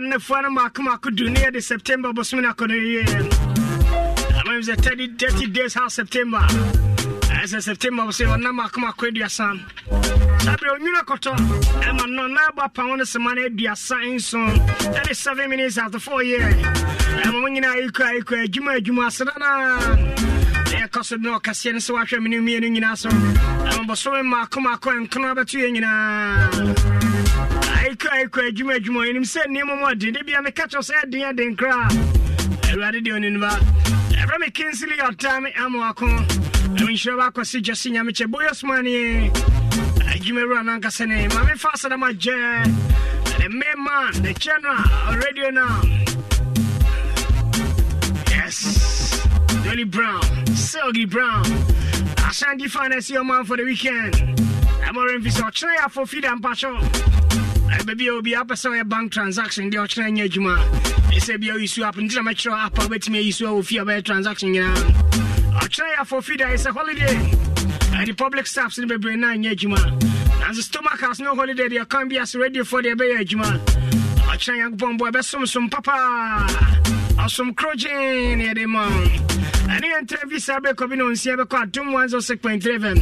nnefoa no maako maako du ne september bosome no akɔ no amam sɛ 30 30 days ha september. Ɛsɛ september sɛ ɔna maako maako aduasa. Saa berɛ onwunu akɔtɔ ɛma no na ɛbɔ apa wo no sema no aduasa nson. Ɛne 7 minutes after 4 year ɛma mo nyinaa ɛkɔ ɛkɔ adwuma adwuma aseda no ɛkɔ so ne ɔkaseɛ no sɛ woahwɛ me ne mmienu nyinaa so. Ɛma bɔsome maako maako ɛnkono abɛto yɛ nyinaa ɛkɔ ɛkɔ adwuma adwuma ɛnim sɛ nneɛma mu ɔden de bia meka kyɛw sɛ ɛden ɛden koraa awurade deɛ ɔne no ba me kinsili ɔta me ama wako ɛmenhyerɛ baakɔse gyase nyamekyɛ boyɛ somane adwuma wura no ankasɛ ne ma mefa asɛdam agyɛ. The main man the general radio now. Yes. Dolly Brown Silky Brown. Ashanti your man for the weekend. I'm already so try for feed and passion Eh, baabi a obi apɛ sɛ ɔyɛ bank transaction deɛ ɔkyerɛ nyɛ adwuma. Ɛsɛ bia oyisu app ntina mɛkyerɛ app a wobɛtumi ayisu a wɔfie a bɛyɛ transaction nyinaa. Ɔkyerɛ yɛ afɔfi da ɛsɛ holiday. Eh, Ɛde public staffs no bebree na anyɛ adwuma. Nanso stomach house no holiday deɛ kan bi ase radiofoɔ deɛ ɛbɛyɛ adwuma. Ɔkyerɛ nyankopɔn boa ɛbɛsomsom papa. Ɔsom krogyen ne yɛde ma ɛne yɛ ntɛ visa bɛkɔ bi na ɔnsia bɛkɔ adom 106.3 fm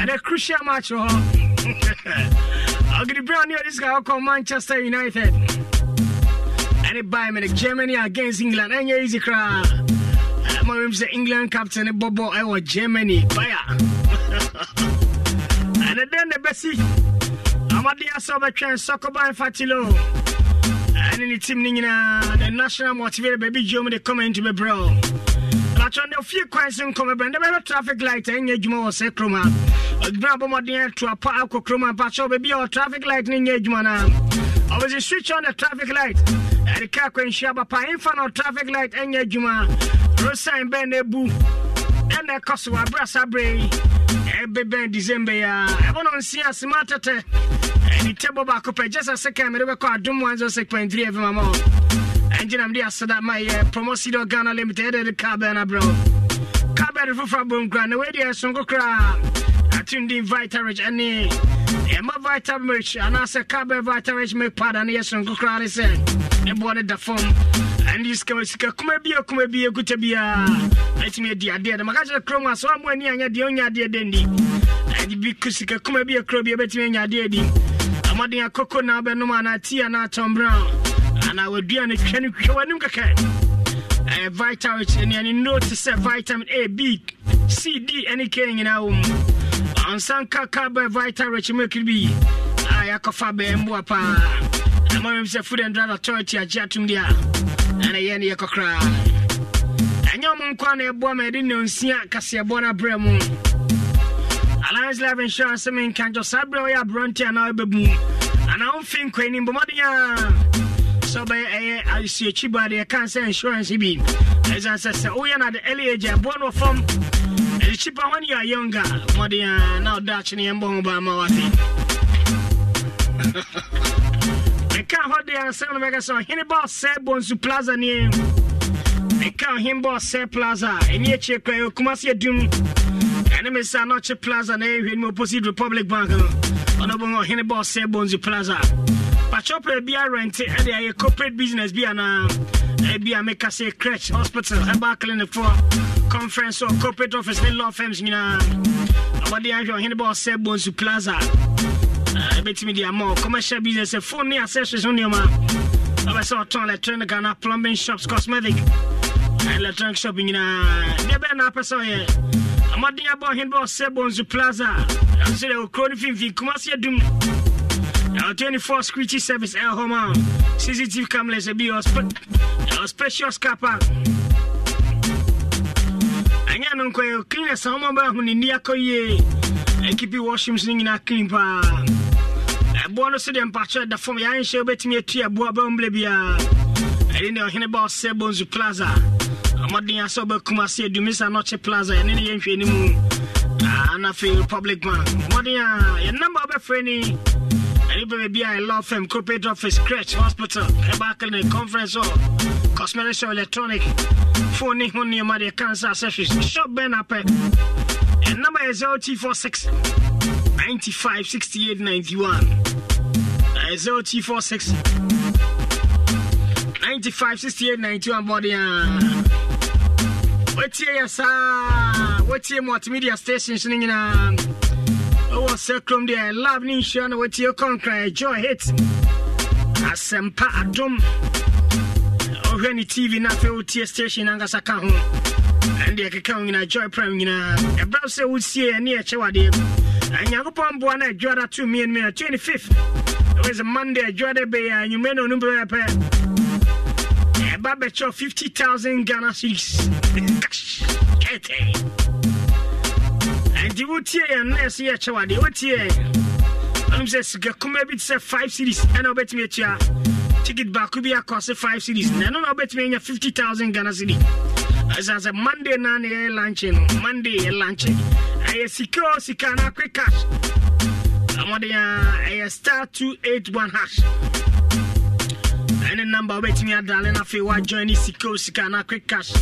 ɛdɛ crucial match wɔ hɔ Ugly Brown this guy called Manchester United. And it by me, Germany against England. And easy crowd. Uh, my name is England captain, Bobo, I was Germany. Fire. and then the Bessie. I'm a dear sober train, soccer by Fatilo. And in the team, the national motivated baby Germany coming to me, bro. Atwɔn de fie kwan se nkɔmɛ bɛn dɛbɛ bɛ traffic light ɛnyɛ adwuma wɔ sɛ kurom a ɔdwuma abɔmɔden to apa akɔ kurom a mpakyɛw baabi a ɔ traffic light ne nyɛ adwuma no ɔbɛsi switch on the traffic light. Ɛde kaa kwanhyia ba pa ɛmfa traffic light ɛnyɛ adwuma. Road bɛn na ebu ɛna ɛkɔ so abere asa bere yi. Ɛbɛ bɛn december yi a ɛbɔ no nsia asema tɛtɛ ɛde tɛbɔ baako pɛ gyesa second mɛde bɛkɔ adom 106.3 fm ama ɛngyina mede aseda ma yɛ promosido ghana limited ɛde bɛn na brɛ kabɛde foforɔ abom kora na weideɛ sonko koraa atundin vitarage ɛne ɛma vitamage anaasɛ kabɛ vitarage make pada ne yɛ sonko koraa ne sɛ ɛboɔ no da fam ɛne sika sika kuma bi akuma bi akuta biaa ɛtumi adi adeɛ de maka kyerɛ kurom a sɛ wamu ani anyɛ deɛ wonya adeɛ dɛ ndi ɛde bi sika kuma bi akuro bi ɛbɛtumi anya adeɛ di amɔden akoko na wobɛnom anaa tea anaa tom brown anaa wadua no twa no twa w'anim kɛkɛ ɛyɛ vitality anuane no te sɛ vitamin a b c d ne k nyinaa wɔ mu ansa nka carbon vitality milk bi a yɛakɔfa bɛɛ mboa paa ɛma mem sɛ food and drug authority agye atom deɛ a ɛne yɛ ne yɛkɔ koraa ɛnyɛ ɔmo nkɔ na ɛboa ma ɛde nonsia kaseɛbɔ no abrɛ mu alliance life insurance menka nkyɛ saa berɛ wɔyɛ aberɔnte anaa wobɛbu anaa womfi nkwanim bɔmmɔden sɛ ɔbɛyɛ ɛyɛ asuakyi ba deɛ ɛka sɛ insurance bi. Ɛsiane sɛ sɛ woyɛ no ade early age ɛboɔ no ɛde kyipa when you are younger. Mmɔden a na ɔda akye ne yɛmbɔ ho baa ma wate meka hɔ de asɛm no bɛka sɛ ɔhene ba ɔsɛ bonsu plaza nie. Meka ɔhene ba ɔsɛ plaza. Ɛni akyire kora ɛkuma se adum. Ɛne me sɛ anɔkye plaza na ɛhwɛ no mu opposite republic bank no. Ɔno bɛhu ɔhene ba ɔsɛ bonsu plaza pakyɛpɛ bi arɛnte ɛde ayɛ corporate business bi anaa ebi a meka sɛ crèche hospital herbal clinic foɔ. Conference or corporate office ne law firms nyinaa. Abɔde ahwɛ ɔhene ba ɔsɛ bonsu plaza. Ɛbɛtumi de ama commercial business phone ne accessories ho nneɔma ɔbɛ sɛ ɔtɔn electronic ana plumbing shops cosmetic. Electronic shop nyinaa deɛ bɛɛ na apɛ sɛ ɔyɛ. Amaden aba ɔhene ba ɔsɛ bonsu plaza. Ɛnso dɛ okuro no fimfini kumase adum Our 24 security service air home on CCTV cameras be our, spe- our special scapa. Anya no nkɔ clean as some ba hu ni akɔ yie. Ekipi washrooms ni nyina clean pa. Ɛboɔ no so de mpakyɛ da fam yɛn hyɛ obetumi atu ɛboɔ bɛ mblɛ bia. Ɛne ne ɔhene ba ɔsɛ bonzu plaza. Ɔmɔden asɛ ɔbɛkum ase adumisa nɔkye plaza ɛne ne yɛnhwɛ ne mu. Anafe Republic Bank. Ɔmɔden a yɛn namba ɔbɛfrɛ ni Anybody be a law firm, corporate office, crèche, hospital, clinic, conference hall, cosmetic shop, electronic, phone, honey, money, cancer accessories, shop, Ben up. And number is 0T46 95 68 91. 0T46 uh, 95 68 91 bɔden a uh. wɔtie yɛ saa wɔtie multimedia stations no nyinaa ɛwɔ sɛ kurom deɛ lab ne nhyira na wɔtie kɔnkran joy hit. Asɛmpa adom. Ɔhwɛ ne tv na afei wotie station ankasa ka ho ɛndeɛ keka wo nyinaa joy prime nyinaa ɛberɛ sɛ wosie ɛne ɛkyɛ wadeɛ nyankopɔn boa no adwoada to mmienu mi 25th it was a monday adwoada bɛyɛ anwummerɛ na ɔno bɛbɛpɛ ɛba bɛkyɛ 50000 ghana series nti wotie yɛ na ɛsɛ yɛkyɛ wotie sɛ bi te sɛ 5 cedis ɛna wobɛtumi atua ticket baako bi akɔ se 5 cedis na ɛno na wobɛtumi anya 50000 ghana ɛsɛ sɛ monday na ne yɛyɛ lanche no monday yɛ lanche ɛyɛ sika o sika na quick cash. Ɔmɔden a ɛyɛ star 281 hash. Ɛne number wobɛtumi adale no afei woajoin ne sika o sika na quick cash.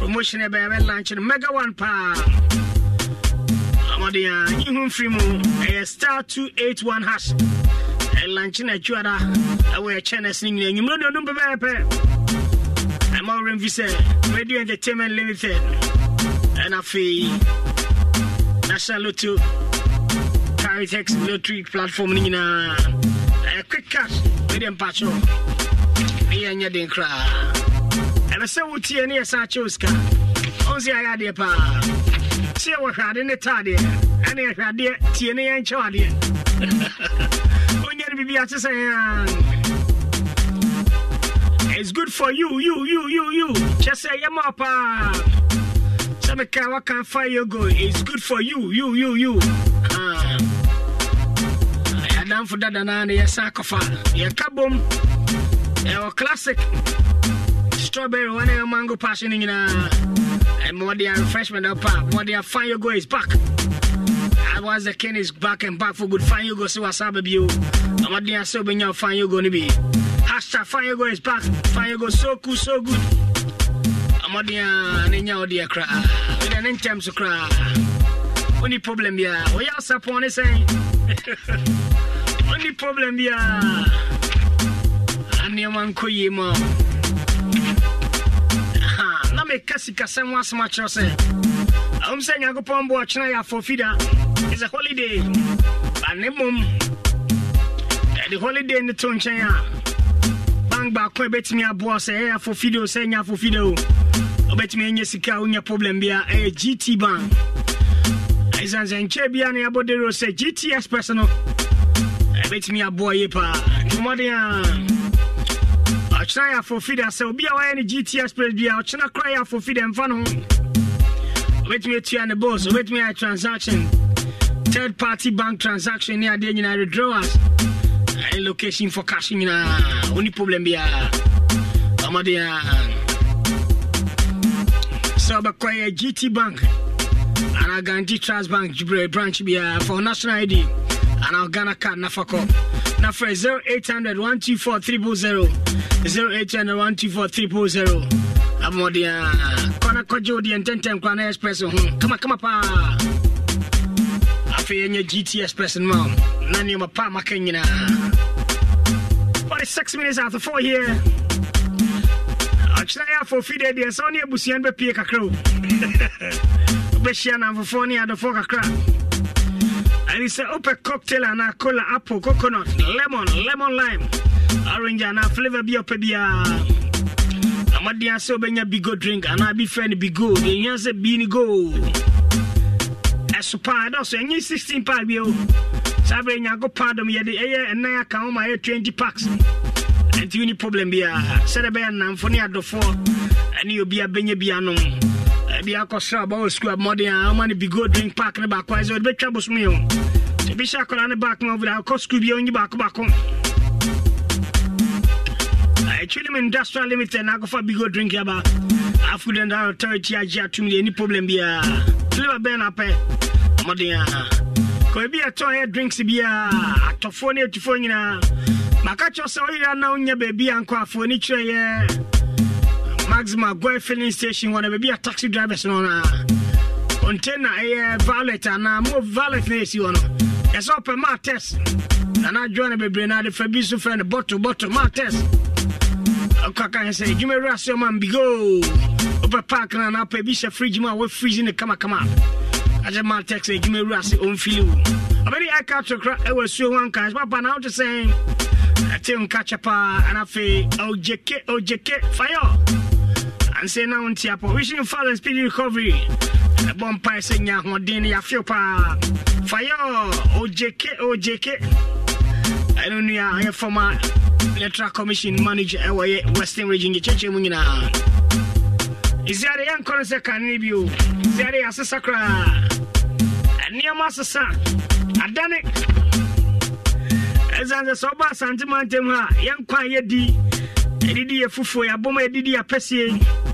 Promotion ɛbɛyɛ bɛ lanche no. Mega one paa ɔmɔden a nyi ho mfiri mu ɛyɛ star 281 hash. Ɛlanche no atwuada ɛwɔ ɛkyɛnes no nyina. Nwummerɛ deɛ ɔnom bɛbɛɛpɛ ɛma worɛmfi sɛ radio entertainment limited. Ɛna afei national lotto caritex lottery platform no nyinaa ɛyɛ quick cash. Mede mpakyɛ ne yɛnyɛ den koraa. Ɛbɛ sɛ wotie ne yɛsa kyɛ wo sika. Ɔn sɛ ayɛ adeɛ paa sɛ yɛwɔ hwɛade ne taadeɛ ɛne yɛhwɛadeɛ tie ne yɛnkyɛw adeɛ onyɛ no biribi ate sɛ It's good for you, you, you, you, you. Just say, yeah, ma pa. Some kind what can fire you go. It's good for you, you, you, you. Ah. I done for that and I yes, sacofa. Yeah, kabum. Yeah, classic. Strawberry, one mango passion in and more the refreshment up, more the fire you go is back. I was the king is back and back for good fine you go see what's up you. I'm not there so when you fine to be. Hashtag fine you go is back. Fine you go so cool, so good. I'm there and then you're there cry. With an intent to cry. Only problem yeah. We are support is saying. Only problem yeah. And your man koyi kasɛm asɛm akyerɛ sɛ ɛwom sɛ nyankopɔn bo ɔkyena yɛ afɔfida. Is a holiday. Ane mmom ɛde holiday no to nkyɛn a bank baako a ɛbɛtumi aboa sɛ ɛyɛ afɔfide o sɛ ɛnyɛ afɔfide o wobɛtumi anya sika a wonya problem bia ɛyɛ gt bank. Ɛsiane sɛ nkyɛ bia no yɛabɔdere o sɛ gt express no ɛbɛtumi aboa yie paa. Nti mmɔden a ɔkyena yɛ afɔfide sɛ obi a wayɛ no gt express bia. Ɔkyena kora yɛ afɔfide mfa no ho wobɛtumi atua ne bills wobɛtumi ayɛ transaction. Third party bank transaction ne adeɛ nyinaa withdrawals ɛne location for cash nyinaa woni problem biaa ɔmɔde a sɛ wobɛkɔ yɛ gt bank anaa guaranty trust bank branch biaa for national id anaa ghana card nafa kɔ na frɛ 0800 124 000 0800 124 000 abɔmɔden a kɔna kɔgye wo deɛ ntɛntɛm kora na express ho kamakama paa afei ɛnyɛ gt express no. Ma na nneɔma pa maka nyinaa 46 minutes after 4 here. Ɔkyena yɛ afɔfi deɛ deɛ sɛ wo ne abusua no bɛpie kakra o wobɛhyia namfofoɔ kakra ɛne sɛ wopɛ cocktail and anaa cola apple coconut lemon lemon lime. Orange and anaa flavor bi a ɔpɛ biaa amaden sɛ wobɛnya bigo drink anaa bi frɛ no bigo hia sɛ bii no go. Ɛso paa ɛdɔ so ɛnyɛ 16 paa bio saa berɛ paa dɔm yɛde ɛyɛ ɛnan aka ho ma ɛyɛ 20 packs. And ɛnti woni problem be biaa sɛde bɛyɛ nnamfo ne adɔfoɔ ɛne obi a bɛnya bi anom bi akɔsrɛ ɔba wɔ skul abɔden Industrial Limited Authority agye bɛn na na wonya baabi maxima GOIL filling station hɔ na baabi a taxi driver drivers no no a container ɛyɛ violet anaa mo violet na ɛsi hɔ no ɛsɛ ɔpɛ ma test. Nana adwoa no bebree no ade fa bi so frɛ no bottle bottle ma test. Ɔkaka sɛ adwuma wura sɛ ɔma mbigo wopɛ park no anapɛ bi hyɛ fridge mu a wɔafrige no kamakama agye ma tex adwuma wura sɛ ɔmfili wo ɔbɛde aka tokora ɛwɔ asuo ho anka papa na wote sɛn ɛte nka kyɛ paa ana afei ogyeke ogyeke fire ansɛ na wo ntiapɔ wishing and speedy recovery. Sɛ nya ahoɔden no yɛafew paa fire ogyeke ogyeke ɛno nua ɔyɛ fɔma electoral commission manager yɛ western region gyekyɛkyɛ mu nyinaa isiade yɛnkɔ no sɛ kane no bio isiade yɛasesa koraa nneɛma asesa adane ɛsiane sɛ sɛ woba asante mantam ha yɛnkwa a a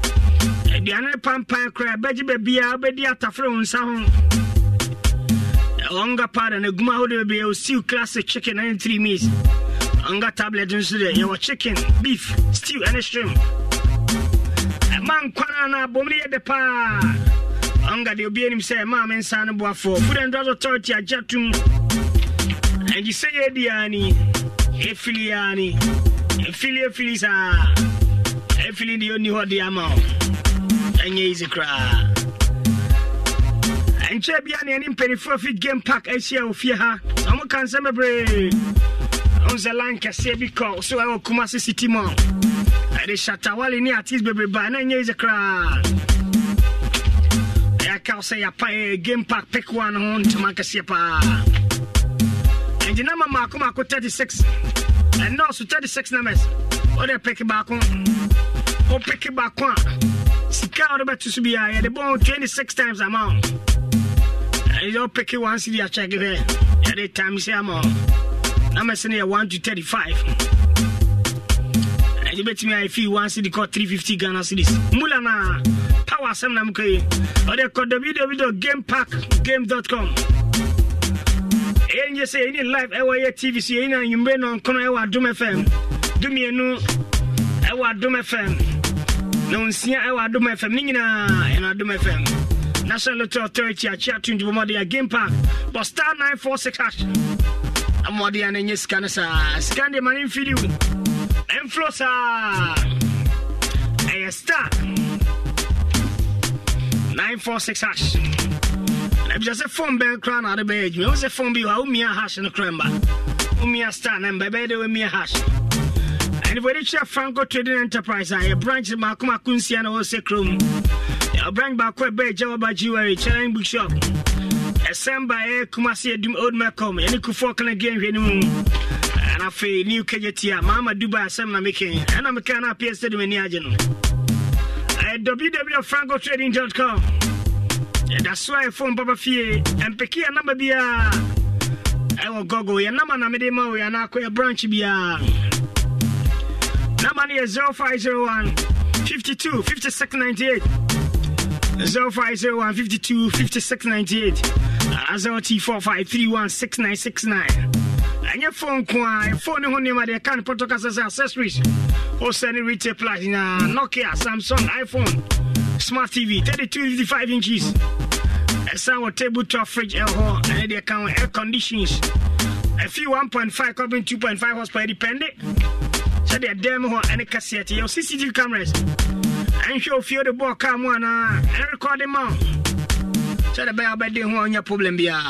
aduane pampan koraa ɛbɛgye baabiaa wobɛdi atafere wo nsa ho. Ɔnga powder na aguma ahodoɔ bebree ɛwɔ stew classic chicken 93 meals. Ɔnga tablet nso deɛ yɛwɔ chicken beef stew ɛne shrimp. Ɛma nkwana no abom no yɛde paa. Ɔnga deɛ obi anim sɛ maa me nsa no boafoɔ. Food and drug authority agya tom ɛngye sɛ yɛdi aa ni ɛfili aa ni ɛfili ɛfili saa. Ɛfili deɛ ɔnni hɔ de ama wo ɛnyɛ easy koraa nkyɛ bia ne ɛne mpanimfoɔ fi game park ahyia wɔ fie ha ɔmo ka nsɛm bebree ɔhu sɛ lan kɛseɛ bi kɔ so ɛwɔ kuma se city mall ɛde Shatta Wale ne artist bebree baa na ɛnyɛ easy koraa ɛyɛka wo sɛ yɛapa ɛ game park pick one ho ntoma kɛseɛ paa ɛnti nama maako maako 36 ɛnɔɔso 36 numbers. Oh, Wode pick baako wo oh, pick baako a sika a wode bɛto so biaa yɛde bɔ 26 times amount ɛyɛ peke one city akyɛke hwɛ yɛde time sɛ ama numbers no yɛ 1 to 35 ɛgye bɛtumi ayɛ fii 1 city kɔ 350 ghana cities mula na power asɛm na mka yi. Ɔde kɔ www.gameparkgame.com ɛyɛ sɛ yɛni live ɛwɔ yɛ tv so yɛni anwummerɛ nɔnkono ɛwɔ adom fm dumienu ɛwɔ adom fm na nsia ɛwɔ adom fm ne nyinaa ɛno adom fm National Lottery Authority akyia to ndwomɔde a game park. Bɔ star 946 hash. Amɔde a no ɛnyɛ sika no saa. Sika deɛ ma ne mfidi wo. Saa. Ɛyɛ star. 946 hash. Na bisa sɛ phone bɛn koraa na ade bɛyɛ adwuma. Wo sɛ phone bi hɔ a womia hash no kora mba. Womia star na mba. Ɛbɛyɛ dɛ womia hash ɛne wɔde kyerɛ franco trading enterprise a yɛ branch maako maako nsia na wɔwɔ sɛ kurom branch baako ɛbɛyɛ gya wɔba giwary challenge bookshop. Ɛsɛn ba ɛyɛ kumase adum old macom yɛne kufoɔ kana gɛ nhwɛ no mu ɛna afei new kegyeti a maama dubai asɛm na meke ɛna meka no apɛ sɛ de m'ani agye no www.francotrading.com yɛda so a yɛfo mpapa fie ɛmpeke yɛ namba biaa ɛwɔ google yɛ namba na mede ma wo yɛ anaakɔ yɛ branch biaa no yɛ 0501 52 56 98 0501 52 56 98 azawati uh, 4531 6969 ɛnyɛ phone ko a phone ne ho nneɛma deɛ ɛka no pɔtɔ kasa sɛ accessories. Wosɛne retail plus na nokia samsung iphone smart tv 3255 inches. Ɛsan wɔ table top fridge deɛ ka ho air conditions ɛfi 1.5 kɔpem 2.5 horsepower depende sɛdeɛ dɛm hɔ ɛne kaseɛ te. Yɛwɔ cctv cameras. Ɛnhwɛ ofie de bɔɔ kaa mu anaa ɛrekɔde ma wo? Sɛde bɛyɛ wobɛde ho a wonya problem biaa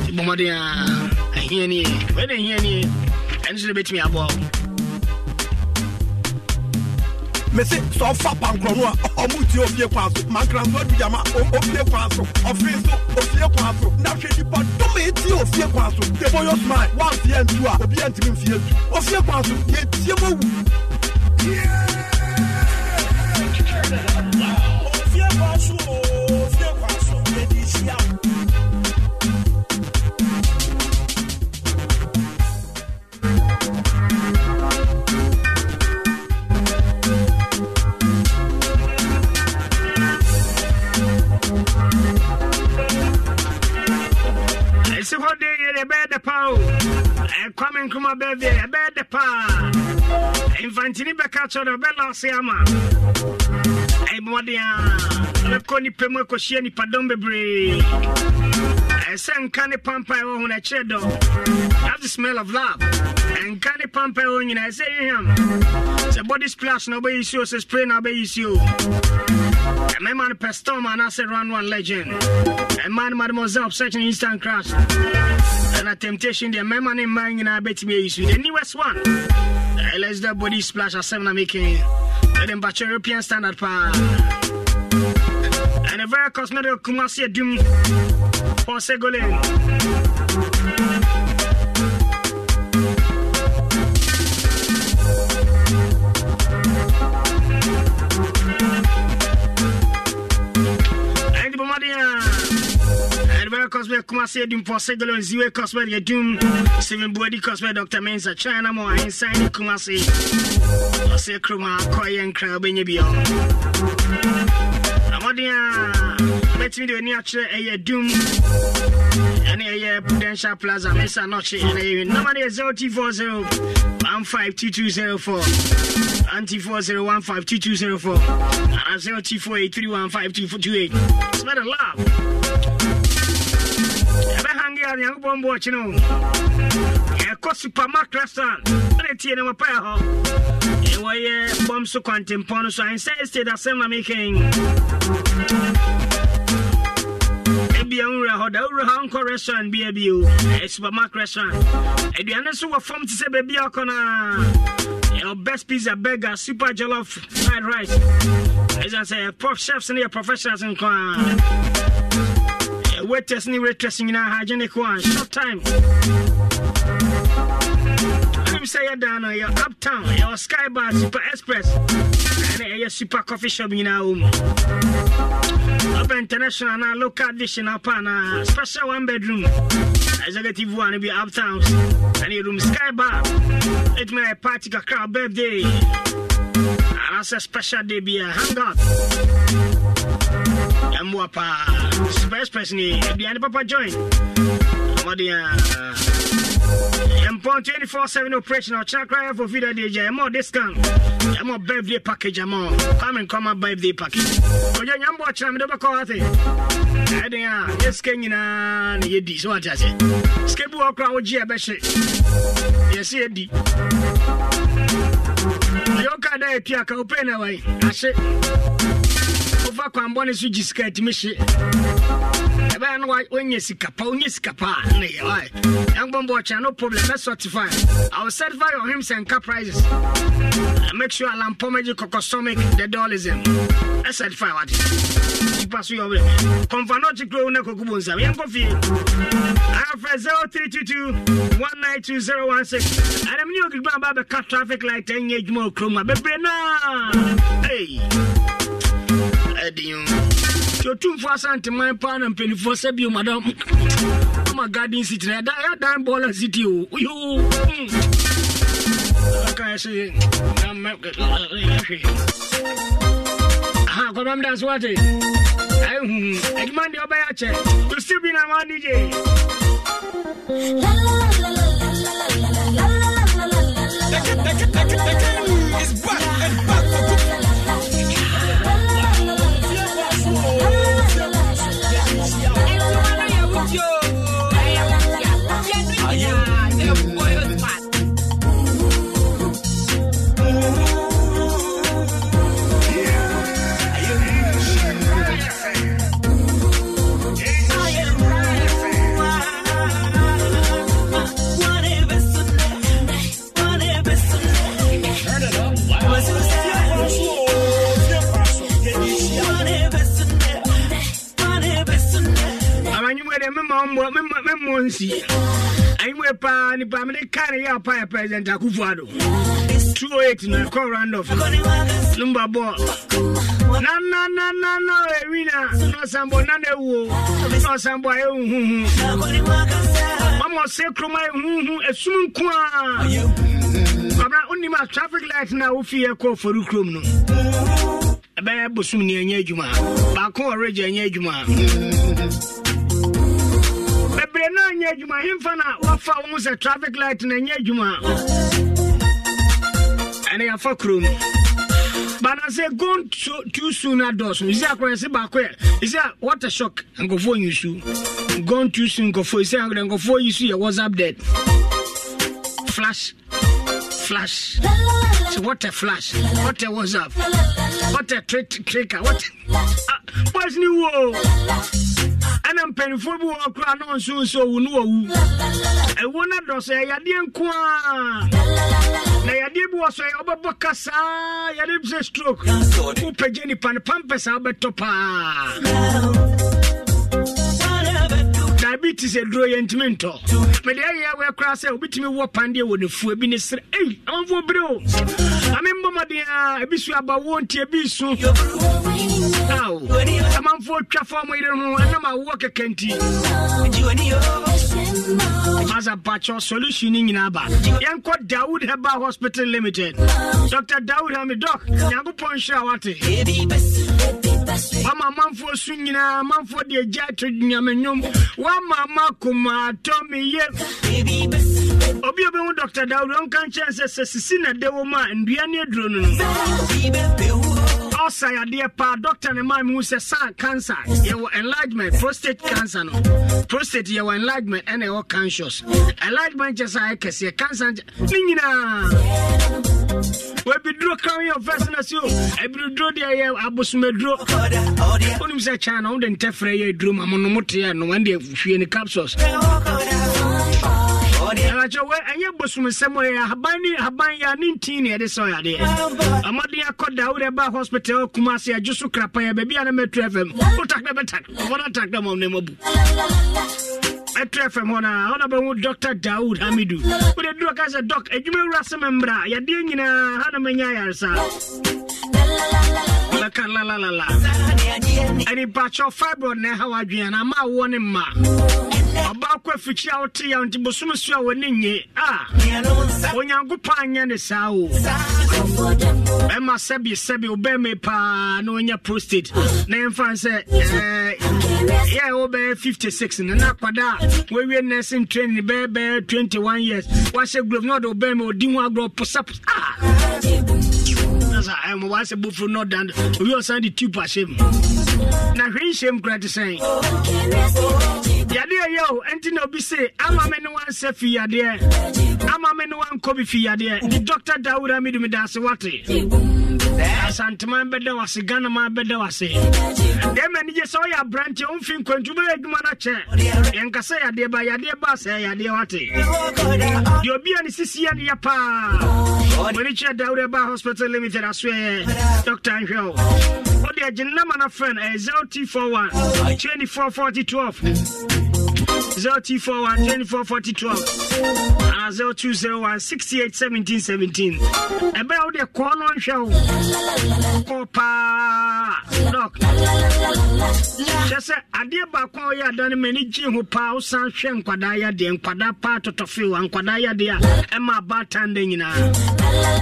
nti bɔmmɔden a ahia nie. Wɛde ahia nie. Ɛno so de bɛtumi aboa wo mese sɛ ɔfa pankorɔ no a ɔmo tie ofie kwan so. Mankranso adu gyama ofie kwan so. Ɔfee so ofie kwan so. Na hwɛ nipa dɔm ɛtie ofie kwan so. Teboyo smile woamfeɛ ntu a obi antimi mfeɛ ntu. Ofie kwan so yɛtie mu awu Ofie ɛsi hɔ de yɛ ɛbɛyɛ dɛ paa o ɛkwame Nkrumah bɛɛdeɛ ɛbɛyɛ dɛ paa mfantini bɛka kyerɛ dɛ ɔbɛla ase ama ɛmmɔden a bɛkɔ nipa mu akɔhyia nipadɔm bebree ɛsɛ nka ne pampa ɛwɔ ho no ɛkyerɛ dɔ that's the smell of love ɛnka ne pampa ɛwɔ nyina ɛsɛ yɛham sɛ body splash na wobɛyi si sɛ spray na wobɛyi si o ɛmɛma no pɛ storm anaasɛ run one legend. Ɛma no mademoiselle obsession instant crash ɛna temptation deɛ mɛma ne mma nyinaa bɛtumi ayi so the newest one. Let's body splash asɛm na making. Ɛde mpakyɛ european standard paa and a very cosmetic kumasi adum for segolin a bɛyɛ cosmetic kumasi adum for segolin ziwe cosmetic adum steven buadi cosmetic dr mensa china ahensan ne kumasi ɔsɛ kurom a kɔyɛ nkra wobɛnya bi mmɔden a mɛtumi de ani akyerɛ ɛyɛ dum ɛne ɛyɛ prudential plaza mesa nɔkye ɛne ɛyɛ nama no 0240 152204 anti40 152204 ana 0248315228 smell the love a nyankopɔn bɔ ɔkye no ɛkɔ supermark restaurant. Ɛne tie no mɔpɛɛ hɔ. Wɔyɛ bɔm so kwantempɔn no so ansɛ estate asɛm na mekɛn ebia nwura hɔ da wowura hɔ nkɔ restaurant bia bio. Ɛyɛ supermarket restaurant. Aduane so wɔ fam te sɛ baabi a a best pizza burger super jollof fried rice. Ɛsiane sɛ prof chefs no yɛ professionals nko a waiters ne waitress nyinaa hygienic one. Short time. Sɛ yɛ dan no ɛyɛ uptown. Ɛyɛ sky bar super express. Ɛne ɛyɛ super coffee shop nyinaa wɔ mu ɔbɛ international na local dish na pa na special one bedroom. Executive one bi uptown. Ɛne room sky bar. Ɛtumi ayɛ party kakra birthday. Anaasɛ special day bi a hangout ɛmmoa paa super express aduane papa join ɔmɔden a Mpon 24 7 operation or check right for video DJ. More discount. More birthday package. And come up birthday package. Oja nyambo achina mi doba kwa ate. Ede ya yes kenyina na yedi so ati ase. Skebu okra oji ebehye. Yes yedi. Yoka da epia ka opena wai. Ashe. Ofa kwa mbone su jiskati mishi ɛbɛyɛ no wonyɛ sika pa sika pa a ne yɛ wae ɛngbɔmbɔ ɔkyɛ no problem mɛ certify. I certify your hymns and car prices uh, make sure alampɔmɛgye kɔkɔsɔmic the dollism ɛ certify wate nipa so yɛ ɔbɛ kɔmfa no ɔkye kuro wo na kɔku bo nsam yɛnkɔ fie. Afrɛ 0322 192016 ɛnam ne ɔkikpa ba bɛka traffic light ɛnyɛ adwuma wɔ kurom a. Bebree naa. Ei ɛdin nti otumfoɔ asanteman paa na mpanimfoɔ sɛ bio madam ama garden city na ɛda ɛdan bɔɔla city o. Yo hmm. kaɛ sɛ kɔbam da so wate ɛhu adwuma deɛ ɔbɛyɛ akyɛ. You still be na ma dj. It's back and back memmɔ nsi anyiwe paa nipa mede ka yɛ apa yɛ president akufo ado 208 no ɛkɔ randof numba bɔ na na na na na ɛwina na na ɛwuo na a mama ɔsɛ kuroma ɛhuhu ɛsum nko a kɔbra wonim a traffic light na wofie kɔ fɔru kurom no. Ɛbɛyɛ bosom ne ɛnyɛ adwuma baako ɔregya ɛnyɛ adwuma deɛ na anyɛ adwuma hemfa na wɔfa wo sɛ traffic light na ɛnyɛ adwuma ɛne yɛafa kurom but I too, soon at dos. You see, I can say back where. Shock. And go for you too soon. Go for you. See, I'm go for WhatsApp dead. Flash. Flash. What a flash, what a WhatsApp, what a trick tricker, what ah, ni wo. ɛna mpanimfoɔ bi wɔ kora na ɔnso nso owu no wawu ɛwo no dɔ so ɛyadeɛ nko a na yadeɛ bi wɔ so ɛyɛ wobɛbɔ kasaa yɛde bi sɛ stroke. Wopagya nipa no pampɛs a wobɛtɔ paa diabetes aduro yɛ ntumi ntɔ. Mede ɛyɛ wɛ koraa sɛ wobɛtumi wɔ pandeɛ wɔ ne fu ebi ne serɛ ei amanfoɔ bere o. Ame mbɔ mmɔden a ebi so aba wo nti ebi so. Amanfoɔ twa fa ɔmo yere ho ɛnam awoɔ kɛkɛ nti masa pakyɛ solution no nyinaa ba yɛnkɔ dawood heba hospital limited. Dr dawood hami doc nyankopɔn nhyira wate. Wama amanfoɔ so nyinaa amanfoɔ de agya to nyamenwom wama ma koma atɔ me ye. Obi a dr dawood ɔnka nkyɛn sɛ sɛ sisi na de wɔ mu a ndua ne aduro ɔsa yadeɛ paa doctor ne ma mu sɛ saa cancer. Yɛwɔ enlargement prostate cancer no. Prostate yɛwɔ enlargement ɛna ɛwɔ cancious enlargement kyɛ sɛ ɛkɛseɛ kɛseɛ cancer nkyɛ ne nyinaa wɔabiduro crown yɛ ɔfɛs na si o deɛ yɛ abosomaduro wonim sɛ china wode ntɛfrɛ yɛ aduro ma mo no moteɛ no wɔn deɛ hwie ne capsules wɛ ɛnyɛ bosomsɛm ɛ ne ahaban yɛ ne ntin sɛ ɔyadeɛ ɔmɔden akɔ da wode ba hospital kuma ase agye so krapa yɛ baabi a na mɛtu fm wotakna bɛtak ɔfɔna takna ma ne mabu ɛtu fm hɔ no ɔna bɛhu dr dawood hamidu. Wode duro ka sɛ dɔk adwuma wura sɛ me mmra yadeɛ nyinaa ha na manya ayaresa bɛka lalalala ɛnipakyɛ fibroid na ɛha wadwene na ama awoɔ ne mma ɔbaa kɔ afikyi a wote yɛ nti bosom so a wɔne nye a onyankopɔn anyɛ ne saa o. Ɛma sɛbi sɛbi wobɛma paa na ɔnya prostate. Na yɛmfa sɛ yɛ wobɛyɛ 56 no na akwada a wawie nursing training bɛyɛ bɛyɛ 21 years. Wahyɛ glove na ɔde wobɛma ɔdi ho agorɔ posapos a! Ɛmo wasɛ bofuro no ɔdan. Obi ɔsan de tube ahyɛ mu. Na hwee nhyɛm kora te sɛn yadeɛ yɛ o ɛnti na obi se ama me ne wansɛ fi yadeɛ. Ama me ne wankɔ bi fi yadeɛ. De amidu meda ase wate. Asanteman bɛda wase ghanaman bɛda wase deɛ ma anigye sɛ woyɛ aberante womfi nkwantu bɛyɛ adwuma no kyɛ yɛnkasɛ yadeɛ ba yadeɛ ba sɛ yadeɛ wate. Deɛ obi a ne sisiɛ no yɛ paa. Wɔne kyerɛ dawood ɛba hospital limited asoɛ. Dr nhwɛ o. Wode agye nnama no frɛ no ɛyɛ 0t41 244012 0T41 244012 and 0201 68 17 17. Ebe wo de kɔ no nhwɛ wo. Kɔ paa. Doc. Kyɛ sɛ adeɛ baako a ɔyɛ ada no m'ani gye ho paa wosan hwɛ nkwadaa yadeɛ nkwadaa paa tɔtɔfew a nkwadaa yadeɛ a ɛma abaatan da nyinaa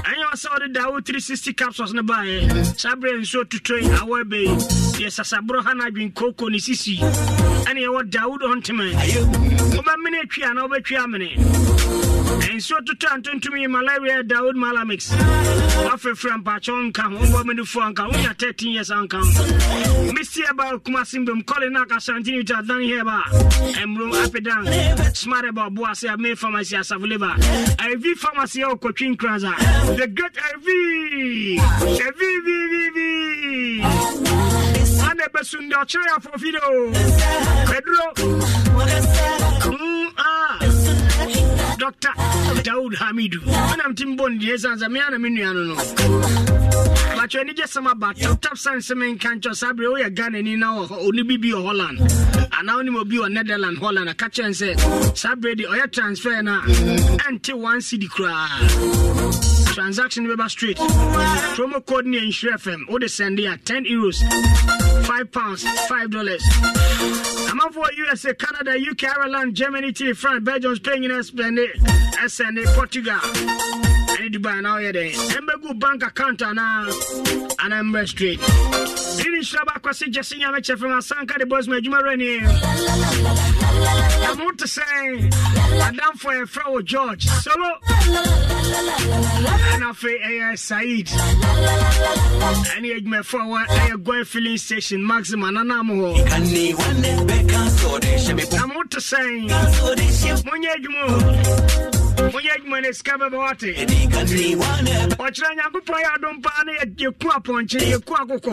ɛnyɛ wɔ sɛ wode da wo 360 capsules no baeɛ saa berɛ nsuo totoi awɔ bɛyi yɛ sasaborɔ ha no adwen kooko ne sisi ɛne yɛwɔ dawood ɔntema wobɛmene atwi a na wobɛtwi amene nsuo totɔ a ntontom yi malaria dawood malamix. Wafrɛfrɛ mpakyɛ nka ho wobɔ menefoɔ nka wonya 13 years anka ho. Mesie ba kuma simbom kɔle no akasantini to adan hɛ ba. Ɛmrom apedan smart ba ɔboa sɛ me pharmacy asafoleba iv pharmacy ɛ ɔkɔtwi nkrasa the great iv iv ana ebesu ɔkyerɛ ọchịrị afọ o pedro. Mm, ah. Dr daud hamidu. Ana m ti mbọ ndị eze aza na me nnu no. Nọ bakyɛ ani gye sɛm aba taptap sane sɛme nka nkyɛ saa berɛ woyɛ ghana ani na ɔne bibi wɔ holland. Anaa wonim obi wɔ netherland holland aka kyɛn sɛ saa berɛ de ɔyɛ transfer no a ɛnte one city koraa Transaction Weber Street. Promo code Insure FM. Or the send there 10 euros, 5 pounds, 5 dollars. I'm for USA, Canada, UK, Ireland, Germany, Italy, France, Belgium, Spain, Spain, SN, Portugal. ɛne dubai na ɔyɛ dɛn ɛmbɛgu bank account anaa uh, anaa mmrɛ straight ɛne nhyira ba akɔse gye se nyame kyɛ fam asanka rɛni na mo te sɛ adamfo yɛfrɛ wo george. Solo. Ɛna afei ɛyɛ said ɛne adwumafoɔ a wɔ ɛyɛ GOIL filling station maxima nanam hɔ na mo te sɛ monyɛ adwuma o moyɛ adwuma no sika bɛbɛwate ɔkyerɛ nyankopɔn yɛ adom paa na yɛku apɔnkye yɛku akokɔ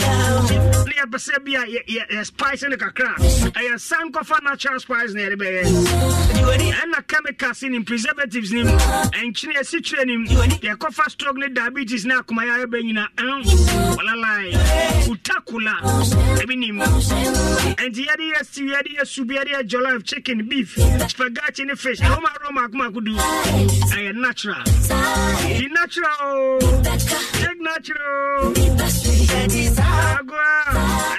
na yɛpɛ sɛ bi a yɛ- yɛ- yɛ spice no kakra. Ɛyɛ san kɔfa natural spice na yɛde bɛyɛ ɛna chemicals nim preservatives nim ɛnkyene asikyerɛ nim yɛkɔfa stroke ne diabetes ne akomayɛ bɛ nyina walalae utakula. Ɛbi nim ɛnti yɛde yɛ stew yɛde yɛ soup yɛde yɛ jollof chicken beef spaghetti ne fish. Ɛwoma roma akomakodu ɛyɛ natural. Di natural natural. Agua,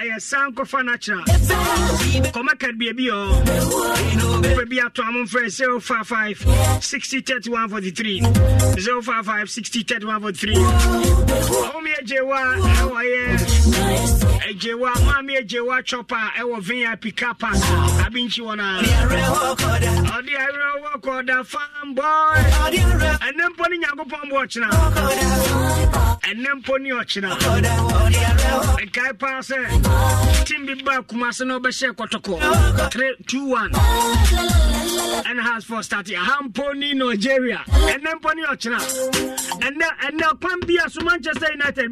I sank of a natural. Kɔma kad bia bi wopɛ bi ato amo mfrɛ 055 60 31 43 055 60 31 43 ɔwo me agyewa ɛwɔyɛ agyewa ma me agyewa chɔpa ɛwɔ vip car park abinkyi wɔ no ɔde awerɛ wɔ kɔda fam boy. Ɛne mpo ne nyankopɔn boɔkyena ɛnɛ mpo ne ɔkyena. Ɛkae paa sɛ tim bi ba kuma se na ɔbɛhyɛ kɔtɔkɔ. 321 ɛne has for start aha mpo ne nigeria. Ɛnɛ mpo ne ɔkyena ɛnɛ ɛnɛ kwan bia so manchester united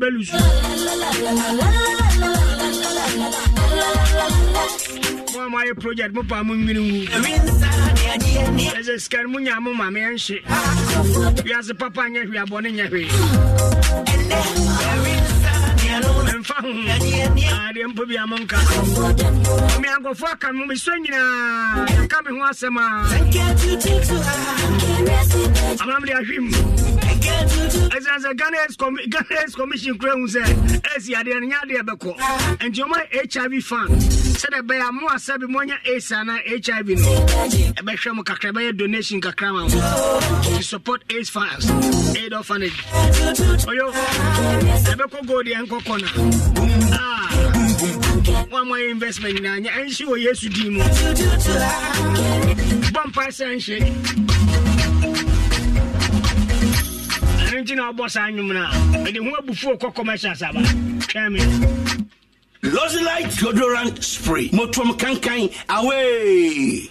a moayɛ project mo paa mo nwene wu. Ɛsɛ sika no monya mo ma meɛnhye wiase papa abɔne nyɛ hwee memfa ho Ah, deɛ bia monka me ankɔfoɔ aka me mesɔ nyinaa yɛka me ho asɛm a amamde ahwem ɛsiane sɛ ghana Aids Commi- ghana Aids commission kora hu sɛ ɛsi adeɛ no nyɛ adeɛ bɛkɔ nti ɔma hiv fan sɛdeɛ ɛbɛyɛ a mo a sɛbe moanya aids ana hiv no. Ɛbɛhwɛ mo kakra ɛbɛyɛ donation kakra ma mo. To support aids files aid orphanage. Ɔyo ɛbɛkɔ gold yɛ nkɔkɔ na wa ah, moayɛ investment nyinaa nyɛ ɛnhye wɔ yesu din mu. Bɔ mpae sɛ nhye ɛno nti na wɔbɔ saa nnwom no a mede ho abufuo kɔ commercials aba. Twɛ me Lozilite deodorant spray. Motom kankan away.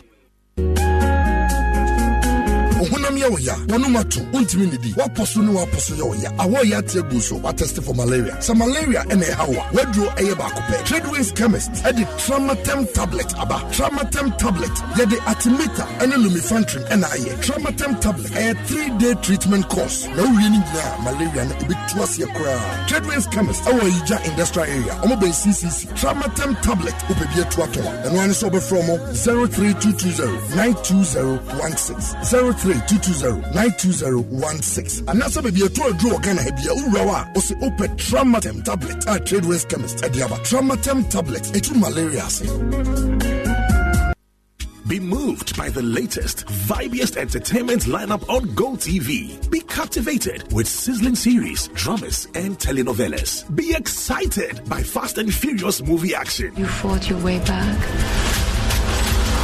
Yɛ wo ya. Wɔnom ato. Wontumi nnidi woapɔ so ne woapɔ so yɛ wo ya. Awɔ yɛ ate agu so woatɛste for malaria. Sɛ malaria ɛna ɛha wo a woaduro ɛyɛ baako pɛ. Tradewins chemist ɛde tramatem tablet aba. Tramatem tablet yɛde artemether ɛne lumefantrine ɛna ayɛ. Tramatem tablet ɛyɛ 3 day treatment course. Na wowie no nyinaa malaria no ɛbɛtu aseɛ koraa. Tradewins chemist ɛwɔ ayigya industrial area. Ɔmo bɛn ccc tramatem tablet wopɛ bi atu atɔ a. Ɛno ane sɛ wobɛfrɛ mo 03220 92016 03220 92016 anaasɛ baabi ɛto aduro wɔ ghana ha bia wowura wo a wo se wopɛ tramatem tablet a tradewins chemist ɛde aba tramatem tablet ɛtu malaria ase Be moved by the latest, vibiest entertainment lineup on GoTV. Be captivated with sizzling series, dramas, and telenovelas. Be excited by Fast and Furious movie action. You fought your way back.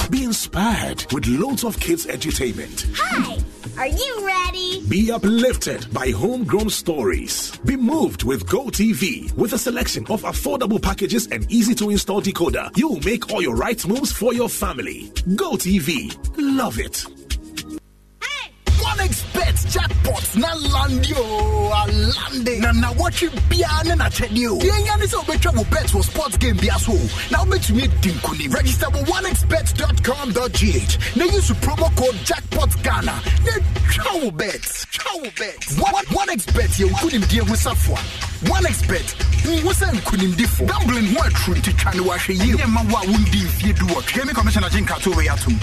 Be inspired with loads of kids' entertainment. Hi, are you ready? Be uplifted by homegrown stories. Be moved with GoTV with a selection of affordable packages and easy to install decoder. You'll make all your right moves for your family. GoTV. Love it. onexbet jackpot na landi o alande na nawɔtwe biara ne nakyɛdeɛ o deɛ nya ne sɛ wobɛtwa wo bet wɔ sports game bia aso o na wobɛtumi adi nkonim register wɔ onexbet.com.gh na use promo code jackpot ghana. Na twa wo bet. Twa wo bet onexbet yɛ nkonimdie ho safoa onexbet wo sɛ nkonimdifo gambling ho atru nti twa ne wahwɛ yie ne ma wo a wondi mfie du wɔtwe mi commissioner gye nkatowei atom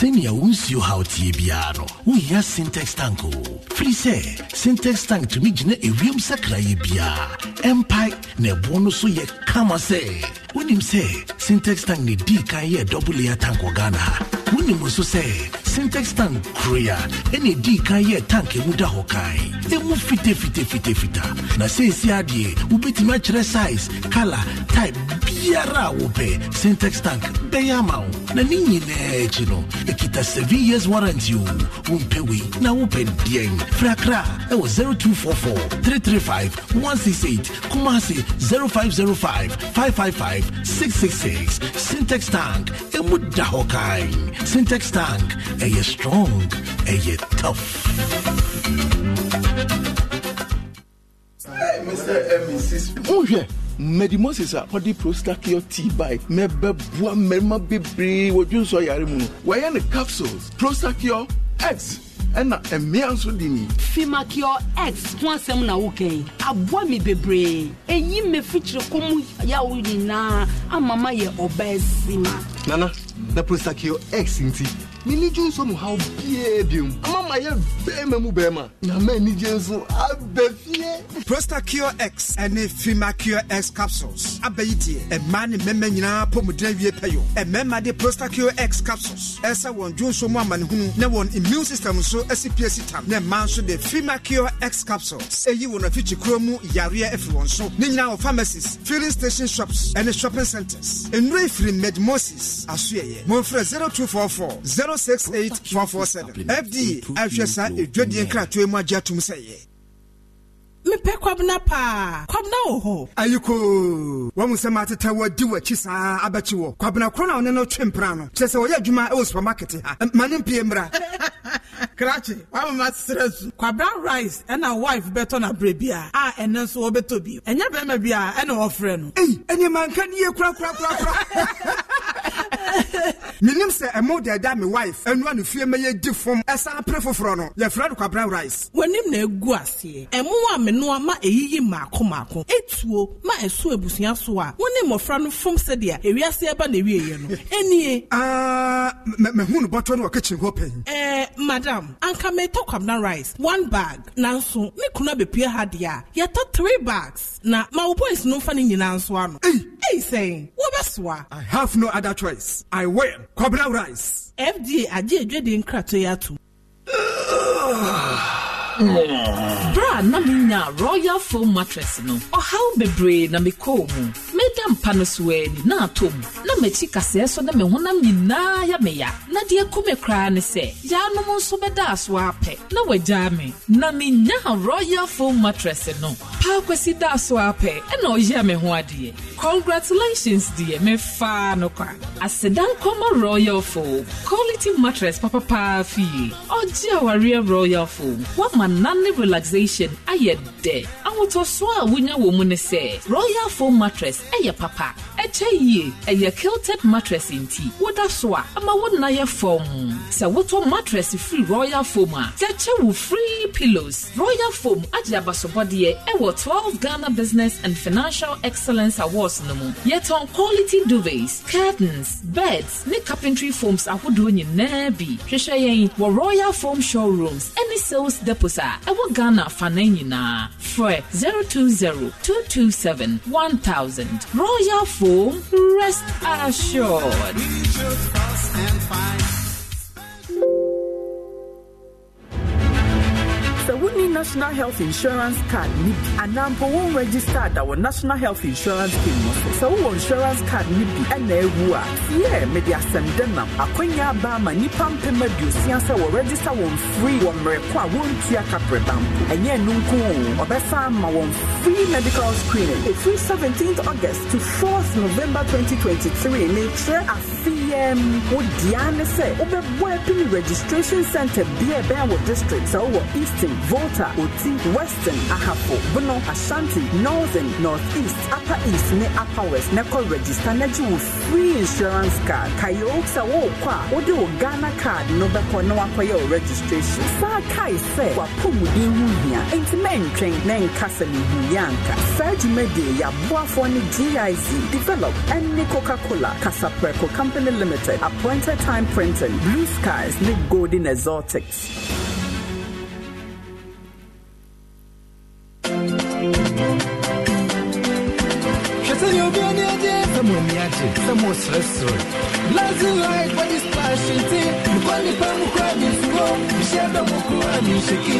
sɛnea wo nsuo haw tie biara no wohia sintex tank o firi sɛ sintex tank tumi gyina ewiem sakrayɛ biara ɛmpae na ɛboɔ no so yɛ kama sɛ wonim sintex tank ne dii kan yɛ dɔbleya tank wɔ ghana ha wonim nso sɛ sintex tank koroe a ɛne ɛdii kan yɛ tank emu da hɔ kan ɛmu fitafitafitafita na seesi adeɛ wobɛtumi akyerɛ size color type biribiara a wopɛ sintex tank bɛyɛ ama wo na ne nyinaa akyi no ɛkita 7 years warranty o wompɛ wei na wopɛ deɛn frakra ɛwɔ 0244 335 168 kumase 0505 555 666 sintex tank ɛmu da hɔ kan sintex tank ɛyɛ strong ɛyɛ tough. Wohwɛ mmadi moses a ɔde prostakio tea bae. Mɛbɛboa mmarima bebree wɔ dwonsɔ yare mu. No wɔyɛ ne capsules. Prostakio x ɛna mmea nso di ni. Fimakio x ho asɛm na wokai aboa me bebree. Ɛyi me fikyiri kɔm yawo nyinaa ama ma yɛ ɔbaasima nana na prostakio x nti dwo nso mu haw biaa biom. Ama ma yɛ bɛrima mu bɛrima. Na ma anigye nso aba fie. Prostacure X ɛne Fimacure X capsules. Abɛyi deɛ ɛmaa ne mmarima nyinaa pɔmuden awie pɛyɔ? Ɛmmarima de Prostacure X capsules ɛsɛ wɔn dwonso mu amanehunu na wɔn immune system nso asi pie si tam. Na mmaa nso de Fimacure X capsules ɛyi wɔn afikyikuro mu yareɛ afiri wɔn so. Ne nyinaa wɔ pharmacies filling station shops ɛne shopping centres nnuro efiri medmosis asoɛyɛ mɔmfrɛ 0244 068 447 fda ahwɛ saa edwadie nkratoɔ mu agye atom sɛ yɛ mepɛ kwabena paa kwabena wɔ hɔ ayiko wɔn sɛ mateta wɔ di w'akyi saa abɛkyi wɔ kwabena korɔ na ɔne no twe mpena no kyerɛ sɛ wɔyɛ adwuma wɔ supermarket ha. Ma ne mpie mmra krakye wamama serɛ su kwabena rice ɛna wife bɛtɔ no berɛ bi a a ɛno nso wɔbɛtɔ bio. Ɛnyɛ bɛrima bi a ɛne wɔfrɛ no ei ɛnneɛma nka ne yɛ korakorakorakora menim sɛ ɛmo da ɛda me wife ɛnoa ne fie mɛyɛ di fom ɛsan pere foforɔ no yɛfrɛ no kwabena rice. W'anim na egu aseɛ. Ɛmo a menoa ma ɛyiyi maako maako. Etuo ma ɛso abusua so a wo ne mmɔfra no fom sɛdeɛ ewiase ɛba na ewieɛ no. Ɛnie Ah, mahu no bɔtɔ no wɔ kitchen hɔ pɛn. Ɛɛ madam anka metɔ kwabena rice. One bag. Nanso ne kunu abɛpue ha deɛ a yɛtɔ three bags. Na ma wo boys no mfa no nyinaa nso ano. Ei Hey, saying, Wabaswa. I have no other choice. I will. Cobra rice. FDA, I did in Kratoyatu. Bra na menya Royal Foam mattress no ɔhaw bebree na mekɔɔ mu. Meda mpa no so ani na atɔ mu. Na m'akyi kaseɛ so ne me honam nyinaa yɛ me ya. Na deɛ ku me koraa ne sɛ yaanom nso bɛda so apɛ. Na wɔagyaa me. Na menya Royal Foam mattress no paa kwasi da so apɛ ɛna ɔyɛ me ho adeɛ. Congratulations deɛ mefaa no kwa. Aseda nkɔma Royal Foam. Quality mattress papapaa fie. Ɔgye awareɛ Royal Foam. Wama nane relaxation ayɛ dɛ ahotɔsoɔ a wonya wɔ mu ne sɛ royal foam mattress ɛyɛ papa. Ɛkyɛ yie ɛyɛ kilted mattress nti woda so a ama wo nna yɛ fam sɛ wotɔ mattress firi royal foam? A yɛkyɛ wo free pillows. Royal foam agye abasobɔdeɛ ɛwɔ 12 ghana business and financial excellence awards no mu yɛtɔn quality duvets curtains beds ne carpentry foams ahodoɔ nyinaa bi hwehwɛ yɛn wɔ royal foam showrooms ɛne sales depots a ɛwɔ ghana afanan nyinaa. Frɛ 020 227 1000 royal foam rest assured sɛ wonni national health insurance card. Ne bi anaa mpo wo register da wɔ national health insurance scheme no so sɛ wowɔ insurance card. Ne bi ɛna awu a yɛ mede asɛmdɛ nam akwanya aba ama nnipa mpem aduosia sɛ wɔregister wɔn free wɔ mmerɛko a wɔntua kaprɛba mpo ɛnyɛ ɛno nko o ɔbɛsa ama wɔn free medical screening. Ɛfiri 17th august to 4th november 2023 ne kyerɛ afeyɛm wo dea ne sɛ wobɛbɔ apini registration center bia ɛbɛn wɔ district. Sɛ wowɔ eastern Volta, Oti, Western, Ahafo, Bono, Ashanti, Northern, Northeast, Upper East, ne Upper West, ne call register, ne you free insurance card. Kayo sa wo kwa, odi wo Ghana card, no beko no akoye o registration. Sa kai se, wa pumu di hunya, enti men train, ne nkasa ni huyanka. Surge Medi, ya buafo ni GIZ, develop, and Coca-Cola, Casapreco Company Limited, appointed time printing, blue skies, ne golden exotics. Hwɛsɛ obi ani agye sɛ body splash nti mekɔ nipa mu kora ne nsuo mehyɛ dɛ mo kora ne nhyɛki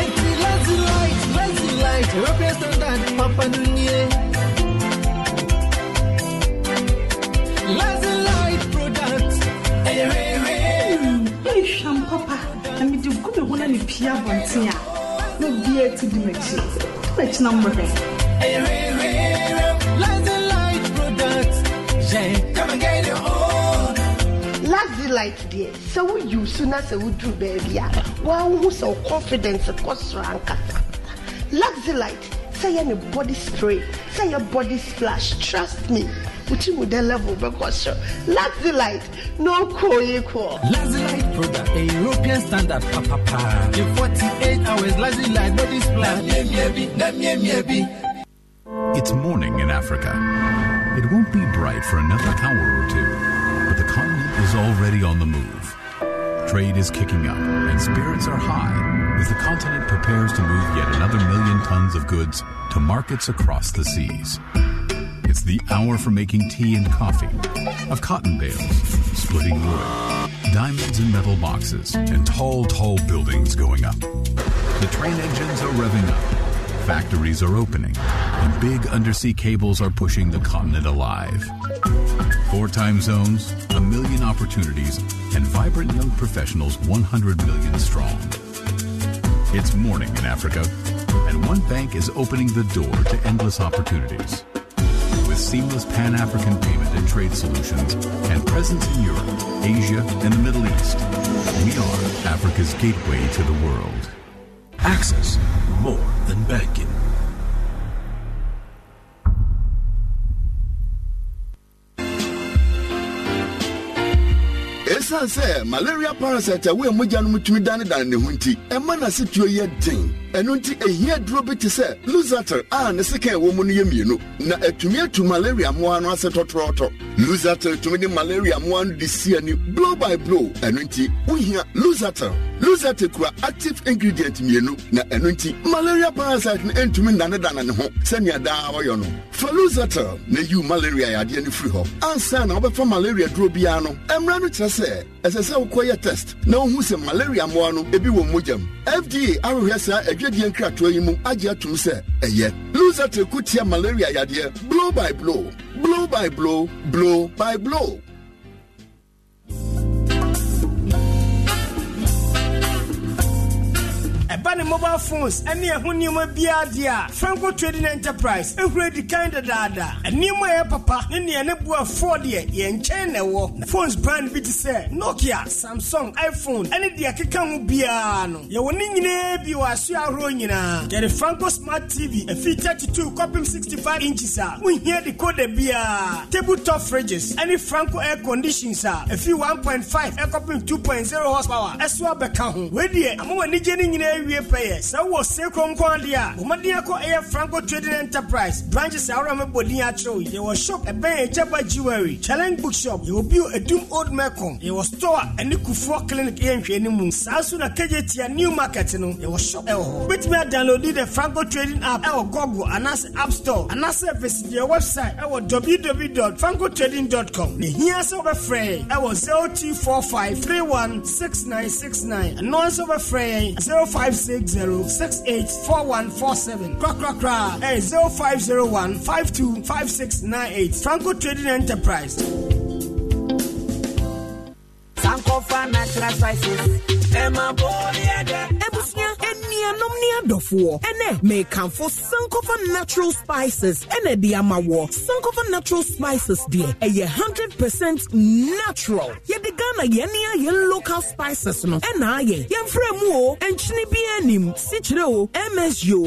Enti light, Lazilite, European standard papa no nie light product, ɛyɛ rɛrɛ Ehwɛ mpapa, na mede gu me ho na ne pia abɔnten a na obiaa ti di m'akyi m'akyi na mmɔhwɛ Lazilite deɛ sɛ woyiw so na sɛ woduru baabi a woawohu sɛ wo confidence kɔ soro ankasa light. Say ne body spray. Say your body splash. Trust me wotu mu dɛ level bɛkɔ soro Lazilite no cool equal Lazilite product, a European standard, papa. Pa. In 48 hours, Lazilite body splash. It's morning in Africa. It won't be bright for another hour or two, but the continent is already on the move. Trade is kicking up and spirits are high as the continent prepares to move yet another million tons of goods to markets across the seas. It's the hour for making tea and coffee, of cotton bales, splitting wood, diamonds in metal boxes, and tall, tall buildings going up. The train engines are revving up. Factories are opening, and big undersea cables are pushing the continent alive. Four time zones, a million opportunities, and vibrant young professionals 100 million strong. It's morning in Africa, and one bank is opening the door to endless opportunities. With seamless Pan African payment and trade solutions and presence in Europe, Asia, and the Middle East, we are Africa's gateway to the world. Access more than banking. Ɛsiane sɛ malaria parasite a woa mogya no mu tumi danedane ne ho nti ɛma n'asetuo yɛ den. Ɛno nti ɛhia duro bi te sɛ lusater a ne sekan ɛwɔ mu no yɛ mmienu. Na atumi atu malaria mmoa no ase tɔtrɔɔtɔ. Lusater tumi de malaria mmoa no de si ani blow by blow. Ɛno nti wohia lusater lusater kura active ingredient mmienu. Na ɛno nti malaria parasite no ɛntumi nnanedane ne ho sɛnea daa wɔyɔ no. Fa lusater na yiw malaria yadeɛ no firi hɔ. Ansa na wobɛfa malaria duro biara no ɛmmara no kyerɛ sɛ ɛsɛ sɛ wokɔyɛ test na wohu sɛ malaria mmoa no ebi wɔ mogyam fda ahwehwɛ saa adwadie nkratoa yi mu agye atom sɛ ɛyɛ lusater ko tia malaria yadeɛ blow by blow. Blow by blow. Blow by blow ɛba ne mobile phones ɛne ɛho nneɛma biara deɛ a franco trading enterprise ehura di kan dadaada. Nneɛma a ɛyɛ papa ne nea ne bu afoɔ deɛ yɛn nkyɛn na ɛwɔ. Phones brand bi te sɛ nokia samsung iphone ɛne deɛ ɛkeka ho biara no. Yɛwɔ ne nyinaa bi wɔ aso ahorow nyinaa. Yɛde franco smart tv ɛfi 32 kɔpem 65 inches a wohia decoder biara. Tabletop fridges ɛne franco air conditions a ɛfi 1.5 ɛkɔpem 2.0 horsepower ɛso abɛka ho. Wei deɛ wɔ anigye no nyinaa awie pɛyɛ sɛ wowɔ sekrom kɔn deɛ a bɔmmɔden akɔ ɛyɛ franco trading enterprise. Branches a worɛ mɛbɔdin akyerɛw yɛwɔ shop ɛbɛn ɛgyaba jewelry. Challenge bookshop. Yɛwɔ bio adum old mecom yɛwɔ store a ɛne kufoɔ clinic yɛ nhwɛni mu saa nso na kagye tia new market no yɛwɔ shop ɛwɔ hɔ wobɛtumi adownload the franco trading app? Ɛwɔ google anaasɛ app store. Anaasɛ visit yɛ website ɛwɔ www.francotrading.com na hia sɛ wobɛfrɛ yɛn ɛwɔ 0245 316969 ɛno nso wobɛfrɛ yɛn 05 0560-684147. Kra kra kra. Eh, hey, 0501 525698. Franco Trading Enterprise. Sankofa Natural Spices. Emma Boliade. Anuanom ne adɔfoɔ. Ɛnɛ mekamfo sankofa natural spices. Ɛna de ama wɔ sankofa natural spices deɛ ɛyɛ 100 percent natural. Yɛde ghana yɛne ayɛ local spices no. Ɛna ayɛ. Yɛmfrɛ mu o nkyene bi anim sikyerɛ o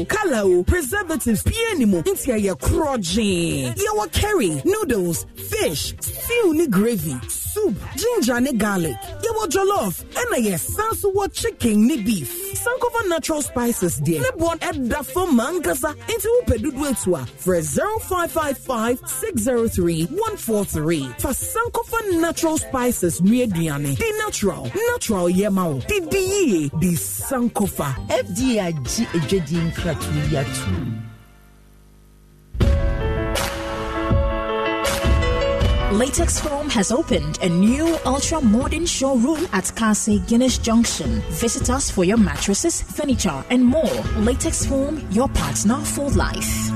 o kala o preservatives bi anim nti ɛyɛ korɔgyee. Yɛwɔ curry noodles fish stew ne gravy soup ginger ne garlic. Yɛwɔ jollof ɛna yɛsan so wɔ chicken ne beef. Sankofa natural spices deɛ ne boɔ ɛda fam ma ankasa. Nti wopɛ dodo etu a frɛ 0555 603 143 fa sankofa natural spices nua aduane. Di natural. Natural yɛ ma wo. Didi yie di sankofa fda agye adwadie nkratoɔ ato Latex Foam has opened a new ultra modern showroom at Kase Guinness Junction. Visit us for your mattresses, furniture, and more. Latex Foam, your partner for life.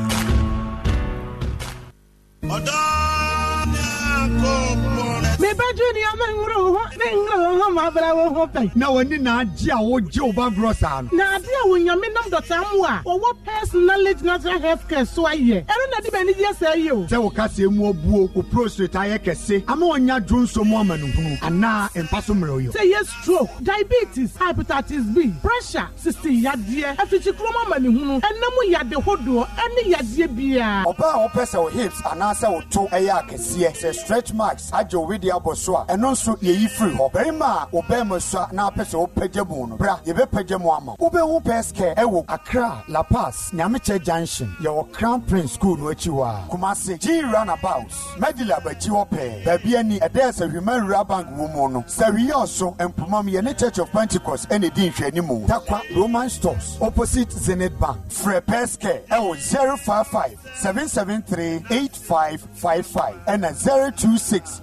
Mebɛdwo junior menwuro ho menwuro ho mabra wo ho pɛ na w'ani na agye a wogye wo ba borɔ saa no na ade a wonyame nam dɔta mu a wɔwɔ personality natural health care so ayɛ ɛno na de bɛni gye sɛ yi o sɛ wo kaseɛ mu abuo wo prostate ayɛ kɛse ama ɔnya dwo nso mu amanehunu anaa mpa so mmerɛ yɔ sɛ yɛ stroke diabetes hepatitis b pressure sisi yadeɛ afikyikurom amanehunu ɛnam yade hodoɔ ɛne yadeɛ biara ɔbaa a wɔpɛ sɛ wo hips anaasɛ wo to ɛyɛ akɛseɛ sɛ stretch marks agye wo abɔ so a ɛno nso yɛyi firi hɔ. Barima a wo bɛrima sua na apɛ sɛ wopagya mu no bra yɛbɛpagya mu ama wobɛhu pɛskɛ ɛwɔ accra la nyamekyɛ junction. Yɛwɔ crown prince school no akyi hɔ a. Kumase g runabout medila bakyi hɔ pɛɛ. Baabi ani ɛdɛ sɛ hwima nwura bank wɔ mu no. Sɛ wiyɛ ɔso mpomam yɛne church of pentecost ɛne di nhwɛnimu takwa roman stores opposite zenit bank. Frɛ pɛskɛ ɛwɔ 055 773 8555 ɛna 026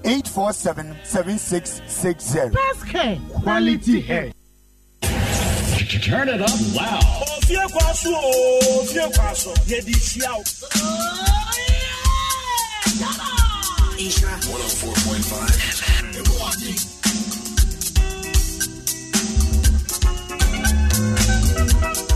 847 7660 Pɛskɛ quality hair Turn it up loud. Ofie kwaso o, ofie kwaso. Yedi hyia o. Isra 104.5 Milwaukee. The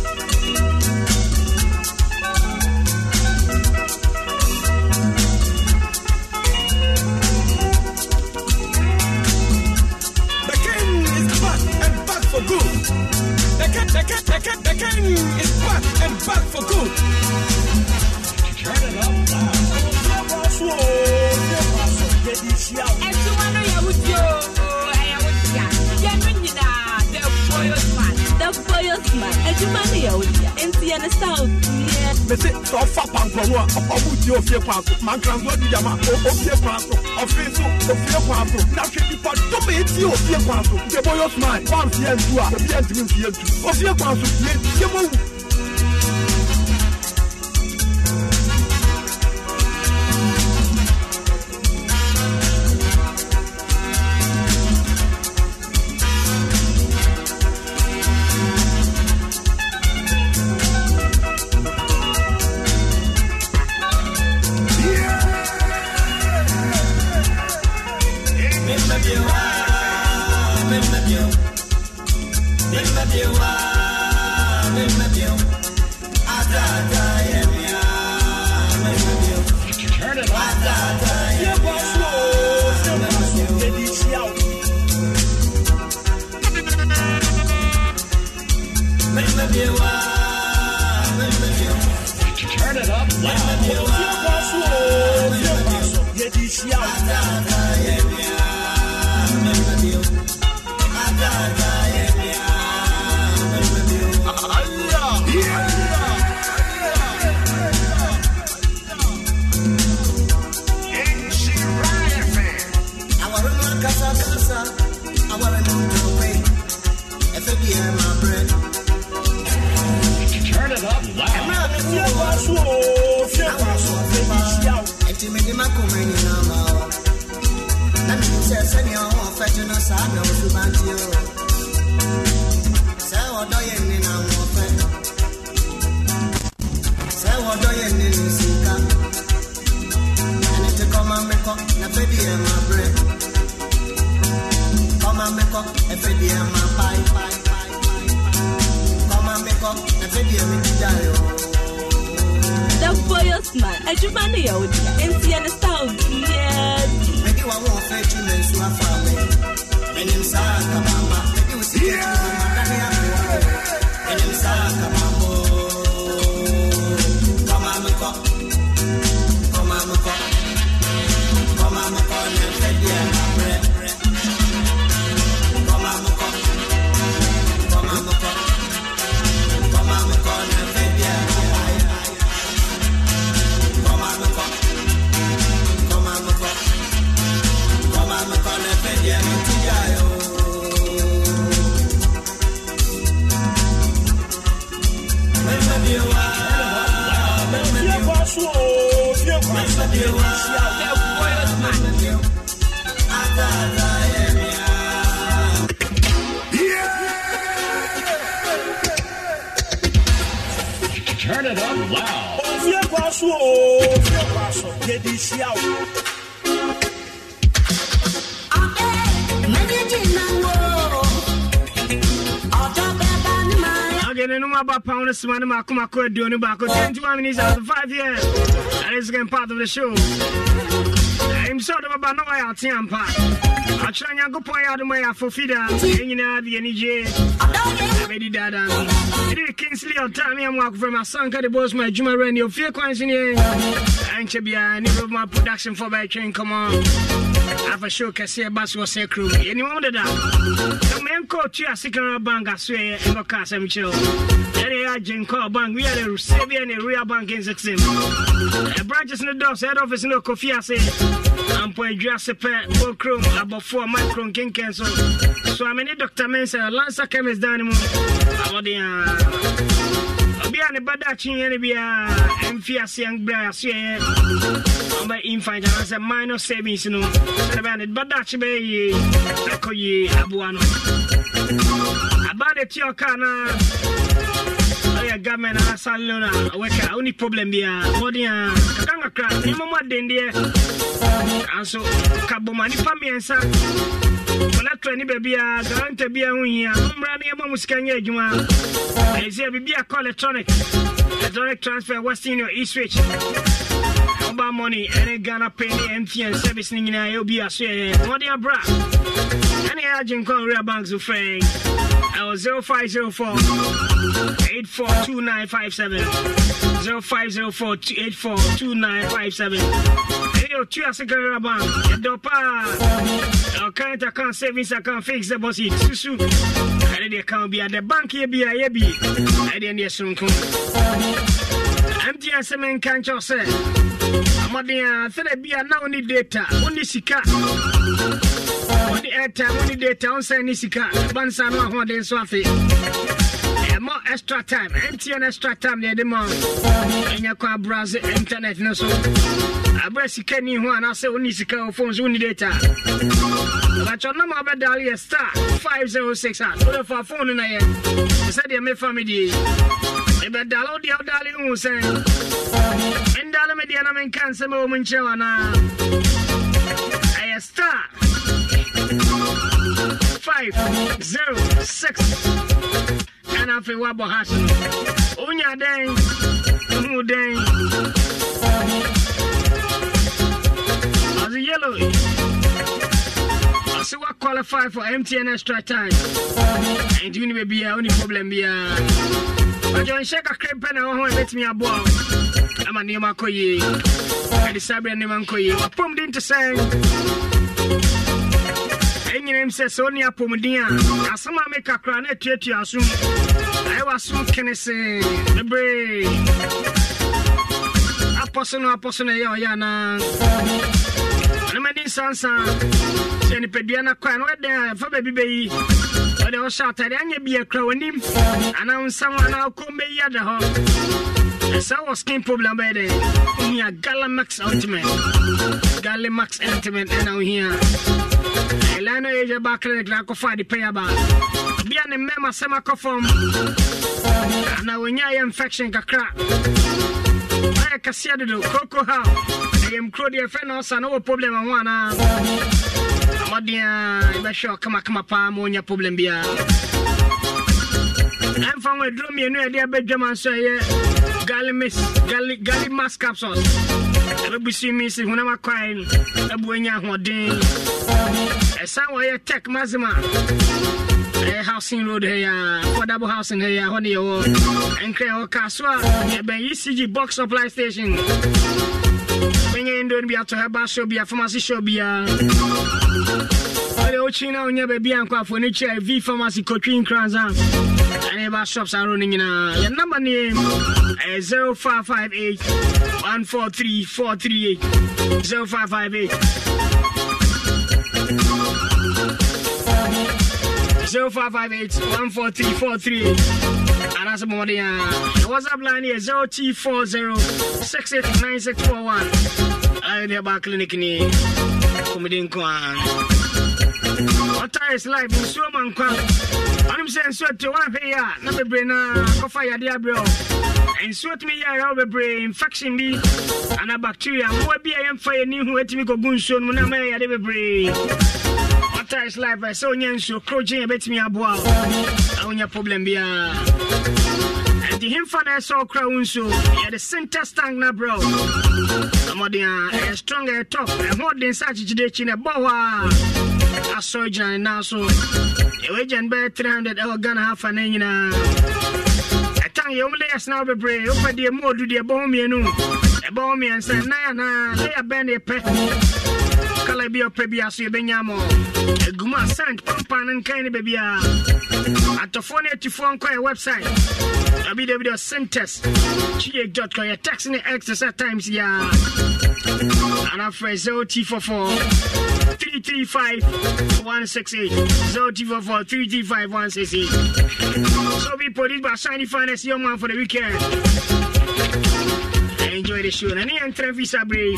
The the the king, is back and back for good. Turn it up loud. Ofie kwaso o, ofie kwaso. Yedi hyia yɛfo yɛsi adwuma no yɛ wodia enti yɛne south mese sɛ ɔfa pankrɔno a ɔmo die ofie kwan so mankranso adugyama ofie kwan so ɔfe nso ofie kwan so na hwɛ nipa dome ɛtie ofie kwan so nti ɛbɔyɛ smile woamfeɛ ntu a obi antimi mfeɛ ntu. Ofie kwan so yɛtie mawu Turn it up loud. Ẹ̀dwuma ló yẹ wúdi à. Nti ni south yẹ. Ofie kwaso o, ofie kwaso. Yedi hyia o. Ade Okay, no matter pound of sman, ma come a do no back. 21 minutes after 5 years. That is again part of the show. I'm sure about no way out here. akyerɛ nyankopɔn yɛ adom yɛ afofida ɛnyinaa de ani gye bɛdi daadaa. Ɛde kingsley ɔtaa me amu akofrɛ m asanka de bos ma adwuma werɛ ne ofie kwan so neɛ ɛnkyɛ biaa ne bɛma production fo bɛtwe nkɔmmɔ. Afa show kɛseɛ ba so ɔsɛ kurom. Yɛnimam deda. Menkɔ tua sikara bank asoɛ ɛbɛka asɛm kyerɛ ɛne bank. Wiyɛ ne sabia ne real bank nsexem branches no dɔs head office no ɔkɔfie ase ampɔ adwa ase pɛ bɔkrom abɔfoɔ micro nkenken so so amene dr mensa lancer chemist dan no mu awɔde a obi a ne bada akyenyɛ no biaa ɛmfi aseɛ berɛ asoɛyɛ ɔbɛ infant anaasɛ minor savings no sɛde bɛa ne bada akye bɛyɛ yie ɛkɔ yie aboa no aba ɔyɛ government anaasa loan a ɔwɛka woni problem biaa mmɔden a kakra kakra nneɛma mu adendeɛ nanso ka bɔma nipa mmiɛnsa kɔlɛtɔ ne baabia garanta bia ho hia mommra ne yɛma mu sika nyɛ adwuma ɛyɛ sɛ biribi akɔ electronic. Electronic transfer western union eswitch mobile money ɛne ghana pay ne mtn service no nyinaa yɛ obi aso yɛ mmɔden ɛne ɛyɛ agye nwura bank so frɛ ɛwɔ 0504 842957 0504 842957 ɛyɛ otua secretary bank yɛdɔ paa current account savings account fixed deposit susu. Ɛne deɛ ka bia the bank yɛ bia yɛ bi ɛdeɛ neɛ sonko mtn sɛ menka nkyɛw sɛ mmɔden a sɛdɛ bia na wone data. Wone sika wone airtime wone data wonsɛn ne sika ɛba nsa no ahoɔden so afe. Ɛmɔ extra time. Mtn extra time ne ɛde ma ɛnya kɔ abrase internet no so. Aberɛ sika ni ho anaasɛ wone sika wɔ phone so wone data ɛbakyɛ nam a wobɛdale yɛ star 506 a wode fa phone no na yɛ sɛdeɛ mefa me deɛ ɛbɛdale wo deɛ wodale hu sɛ mendale me deɛ na menka nsɛm a wɔ mu nkyerɛ w anaa ɛyɛ star 506 ɛna afei woabɔ has no wonya dɛn hu dɛn ɔse yellow ɔse woaqualify for mtn extra time ɛnti wone baabiaa wone problem biaa ɔgyɛ nhyɛ kakra pɛ na wɔ ho ɛbɛtumi aboa wo ama nneɛma akɔ yie ɛde saa berɛ nneɛma nkɔ yie wapɔmden te sɛ ɛnyinam sɛ sɛ wone apɔmuden a asɛm a meka koraa na atuatua asom ɛyɛ wasom kene se bebree. Apɔ so no apɔ so no ɛyɛ ɔyɛ anaa ɔnomadi nsansa sɛ nipadua no kɔa na wɔdɛn a ɛfa baabi bɛyi. Ɔde wɔhyɛ atade anyɛ bia kura w'anim anaa nsa ho anaa bɛyi ada hɔ. Ɛsɛ wɔ skin problem bɛyɛ dɛ wohia galamax ultimate. Galamax ultimate ɛna wohia ɛlan no yɛgya ba clinic na akɔfa ade pɛyɛ ba bia ne mmɛma sɛm akɔ fam anaa wɔnya yɛ infection kakra ayɛ kɛseɛ dodo koko ha ɛyɛm kuro deɛ ɛfɛ na ɔsa na wɔ problem ho anaa mmɔden a yɛbɛhwɛ ɔkamakama paa ma ɔnya problem biara ɛmfa ho aduro mmienu ɛde abɛdwama nso ɛyɛ galimis gali galimas capsules ɛbɛbusi mi si honam akwae no ɛbu anya ahoɔden ɛsan wɔyɛ tech mazima. Ɛyɛ housing road ha yi a affordable housing ha yi a hɔ ne yɛwɔ ɛnkrɛ ɛwɔ kaa so a yɛbɛn ecg box supply station. Bɛnyɛ ndo no bi atɔ hɛba show bia pharmacy show biaa ɔde wokyi na wonya baabi a nkɔafoɔ no kyerɛ v pharmacy kɔtwi nkransa ɛne ba shops aro no nyinaa yɛ number ne ɛyɛ eh, 0558 143 438 0558 0558 143 438 anaasɛ mmɔden a uh, whatsapp line yɛ 0240 689641 ayɛ deɛ ba clinic nko a ɔtires life nsuo ma nkwa. Ɔnem sɛ nsuo te woahwɛ yi a na bebree na kɔfa yadeɛ aberɛ ɔ nsuo tumi yɛ ayɛwo bebree infection bi ana bacteria mmoa bi a yɛmfa yɛni ho atumi kɔgu nsuo no mu na ma yɛ yade bebree. Baptise life ɛ sɛ wonya nsuo krogyen yɛbɛtumi aboa na wonya problem biaa ɛnti hemfa na ɛsɛ wokora wo nsuo yɛde center stank na brɛ wo. Amɔden a ɛyɛ strong ɛyɛ top ɛhoɔden sɛ akyekyede akyi no ɛbɔ hɔ a asɔre gyina ne nan so yɛwagya no bɛyɛ 300 ɛwɔ ghana hafa no nyinaa ɛtan yɛwom layers na wo bebree wopɛ deɛ mu ɔdu deɛ ɛbɔ ho mmienu ɛbɔ ho mmiɛnsa nan anaa layer bɛn ne yɛpɛ kala bi ɔpɛ bia so yɛbɛnya mɔ agu mu a sant pampa no nkan ne baabia atɔfoɔ ne atifoɔ nkɔ yɛ website www.centers com. Yɛ text ne x sɛ times yia ana frɛ 0t44 335 168 0t44 335 168 so be produced by Shiny Finance Young Man for the weekend. Enjoy the show. Na ne yɛntrɛ visa bere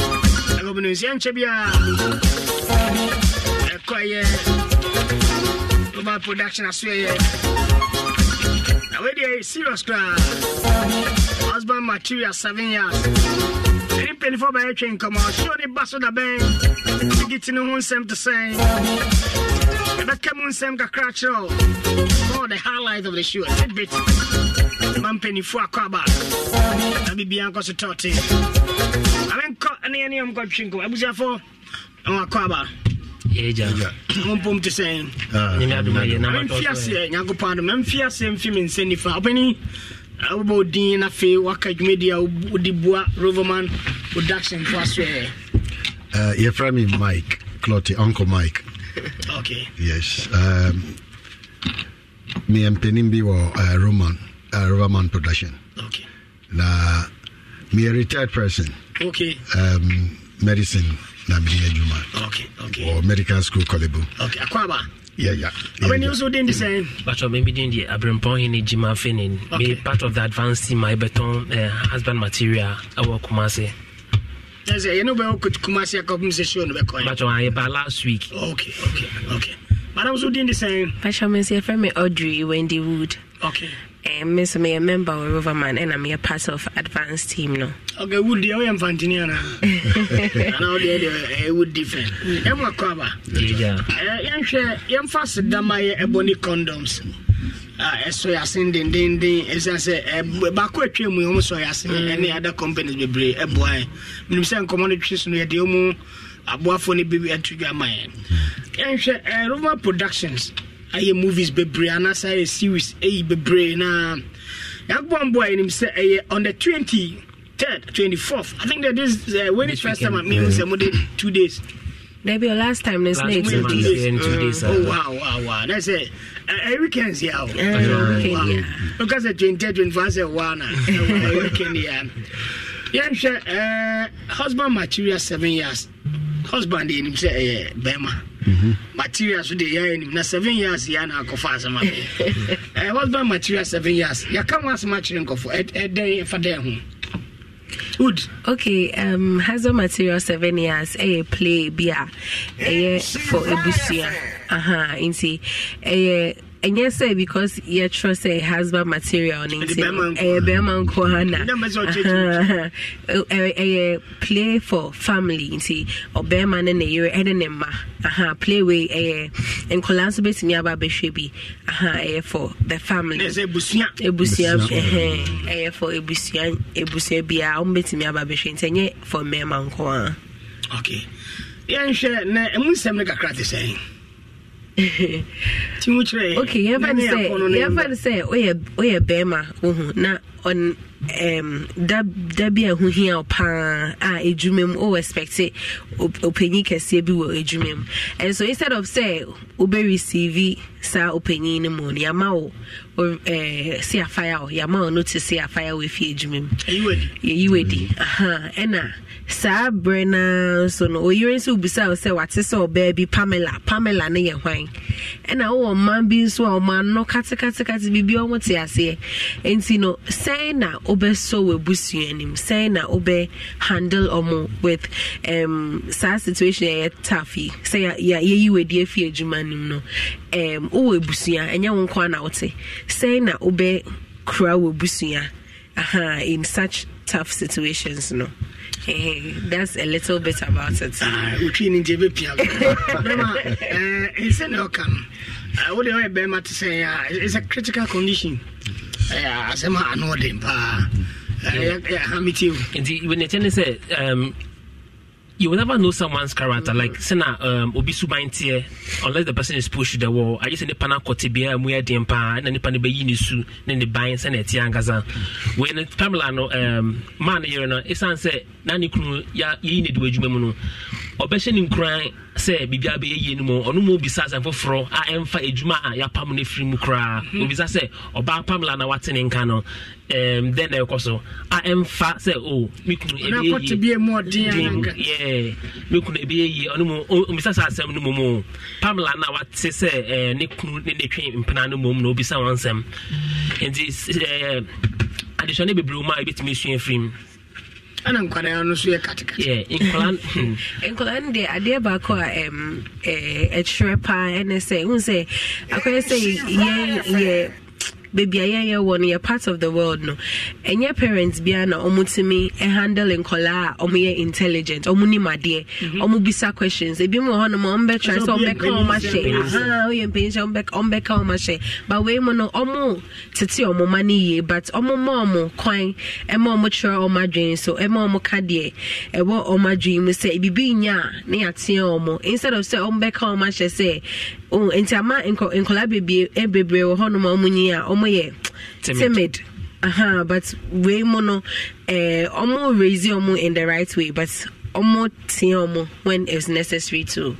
agɔbno nsia nkyɛ bia ɛkɔyɛ global production asoɛyɛ na wede serious koraa husband material seven years. Ɛne mpanifoɔ bɛyɛ twe nkɔmmɔ show ne ba so da bɛn tigiti no ho nsɛm te sɛn ɛbɛka mu nsɛm kakra kyerɛ wo all the highlight of the show a tidbit ma mpanifoɔ akɔ aba na biribia nkɔ so tɔte amenkɔ ne ɛne ɔmkɔtwe nkɔmmɔ abusuafoɔ ɛwɔ akɔ aba yɛgya mompom te sɛn nyame adom ayɛ na mamfi aseɛ nyankopɔn adom mamfi aseɛ mfi me nsa nifa wobɛni wobɛ odin na afei waka dwumadi a wode boa roverman production fo asoɛ Uh, yɛfrɛ me Mike Clotty, Uncle Mike. okay Yes. Um, meyɛ mpanin bi wɔ uh, Roman, uh, Roverman Production. Okay. Na meyɛ retired person. okay Um, medicine na meyɛ adwuma wɔ medical school collebo yɛya wɛne nso den de sɛn bakyɛ mebi den deɛ aberempɔn ne gyima fenin okay. me uh, part of the advance team a yɛbɛtɔn uh, husband material ɛwɔ koma se ɛsɛ yɛne wobɛwɔ kuma se akɔpem sɛ sio no bɛkɔ bakyɛ yɛba last week. Okay, okay, okay. madam so din de sɛn bakyɛ me sɛ yɛfrɛ me audrey wendy wood. Okay. Miss me a member of Roverman and I'm a part of advanced team no. okay wood deɛ woyɛ mfantini ana ana wodeɛ deɛ wood different. Ɛmu akɔ aba Yeah. Eh, yɛnhwɛ yɛmfa sedama yɛ ɛbɔ ne condoms. Ɛsɔ yɛ ase dendenden ɛsiane sɛ eh, baako atwa mu ɔm sɔ yɛ ase ɛne other companies bebree ɛboa ɛ menim sɛ nkɔmmɔ no twe so no yɛde ɔmu aboafoɔ no bi ato dwa ma yɛ yɛnhwɛ eh, roma productions ayɛ movies bebree anaasɛ ayɛ series ɛyi bebree na yɛakobɔ mboa yɛnim sɛ ɛyɛ on the 20 third 24th i think that this uh, when it's first time i mean say more than two days. Maybe your last time this Last late. here in two days, oh uh, wow wow wow. That's it. Uh, a weekend yeah. Oh. weekend, wow. yeah. because the 20 24 say one a weekend yeah. Yeah sure. Uh, husband material seven years. Husband in him say uh, bema Mm-hmm. material so de yɛ anim na seven years yɛ na akɔfa asɛm abɛ Eh, husband material seven years. Yɛka ho asɛm akyerɛ nkɔfo ɛdɛn ɛfa dɛn ho wood Okay, um, Hazel Material seven years, a play bia, eh, a for Ebusia. Aha, inti, a ɛnyɛ sɛ because yɛtwerɛ sɛ husband material no nti no, ɛyɛ bɛrima nko ha na ɛyɛ play for family nti ɔbɛrima ne ne yere ɛne ne mma aha play wei ɛyɛ nkɔlaa nso bɛtumi aba abɛhwɛ bi. Aha ɛyɛ for the family. Ebusua ɛyɛ for ebusua ebusua biara wɔn bɛtumi aba abɛhwɛ nti ɛnyɛ for mmarima nko ara. okay. Yɛnhwɛ na ɛmu nsɛm no kakra te sɛn yɛmfa no sɛ woyɛ bɛrima wohu na um, da, da bi a ɛho hia paa a edwuma mu o expect op- opanyin kɛseɛ bi wɔ edwuma mu and so instead of sɛ wobɛ receive saa opanyin no mu no yɛama wo wo- eh, si afaya wo yɛama wo notice si afaya wo efi edwuma mu yɛyi wadi aha ɛna saa berɛ naa nso no oyere nso bisa wo sɛ wate sɛ ɔbaa bi pamela. Pamela ne yɛ hwan? Ɛna wowɔ mmaa bi nso a ɔma no katekatekate biribi a ɔmo te aseɛ. Nti no sɛn na wobɛsɔ wɔ abusua anim? Sɛn na wobɛ handle ɔmo with um, saa situation ɛyɛ tough yi? Sɛ yɛ- yɛ- yɛyi wadi afi adwuma nim no um, wowɔ abusua ɛnyɛ wo nko a na wote? Sɛn na wobɛ kura wɔ abusua aha in such tough situations no That's a little bit about it. wotwi no nti ɛbɛpia bɛma ɛsɛ ne ɔka no wode ɔyɛ bɛrima te sɛ a it's a critical condition. Ɛyɛ asɛm a ano ɔden paa hametie nti wɔnɛkyɛ ne sɛ um, you will never know someone's character. Mm-hmm. Like Sena um Obi Subain tier, unless the person is pushed to the wall. I just in the pana kote bia muya diempa, na nipa ne bayi nisu, ne ne bain sene tia ngaza. When Pamela no um man here no, it's answer na ni kunu ya yi ne do adwuma mu no ɔbɛhyɛ ne nkuran sɛ biribia bɛyɛ yie no mu ɔno mu bisa asɛm foforɔ a ɛmfa adwuma a yɛapam no afiri mu koraa obisa sɛ ɔbaa pamela na wate ne nka no. Um, na ɛkɔ so. A ɛmfa sɛ o me kunu na ɛbɛyɛ yie ɔno mu o- omisa saa asɛm no mu pamela na wate sɛ ɛɛ ne kunu ne ne twe mpena no mu na obisa wɔn nsɛm. Nti s- ɛɛ adesua ne bebree mu a ebitumi esua firi ɛna nkwadaa no so yɛ katekate yeah nkwadaa no deɛ adeɛ baako a ɛkyerɛ paa ɛne sɛ hu sɛ akɔyɛ sɛ yɛn yɛ baabi a yɛyɛ wɔ no yɛ part of the world no. Ɛnyɛ parents biara na ɔmotumi handle nkɔlaa a ɔmoyɛ intelligent ɔmo nim adeɛ ɔmo bisa questions. Ebi mu wɔ hɔ nom a ɔmbɛtry sɛ ɔmbɛka ɔmo ahyɛ aha woyɛ mpanyinhyɛ ɔmbɛka ɔmo ahyɛ but wei mu no ɔmo tete ɔmo ma no yie but ɔmo ma ɔmo kwan ɛma ɔmo kyerɛ ɔmo adwene so ɛma ɔmo ka deɛ ɛwɔ ɔmo adwene mu sɛ bibi nya a ne yɛateɛ ɔmo instead of sɛ ɔmbɛka ɔmo ahyɛ sɛ oh, nti ama nkɔ- nkɔlaa bebree eh, bebree wɔ hɔ nom a ɔmo nyi a ɔmo yɛ Timid. aha but wei mu no eh, ɔmo raise ɔmo in the right way but ɔmo teɛ ɔmo when it's necessary to.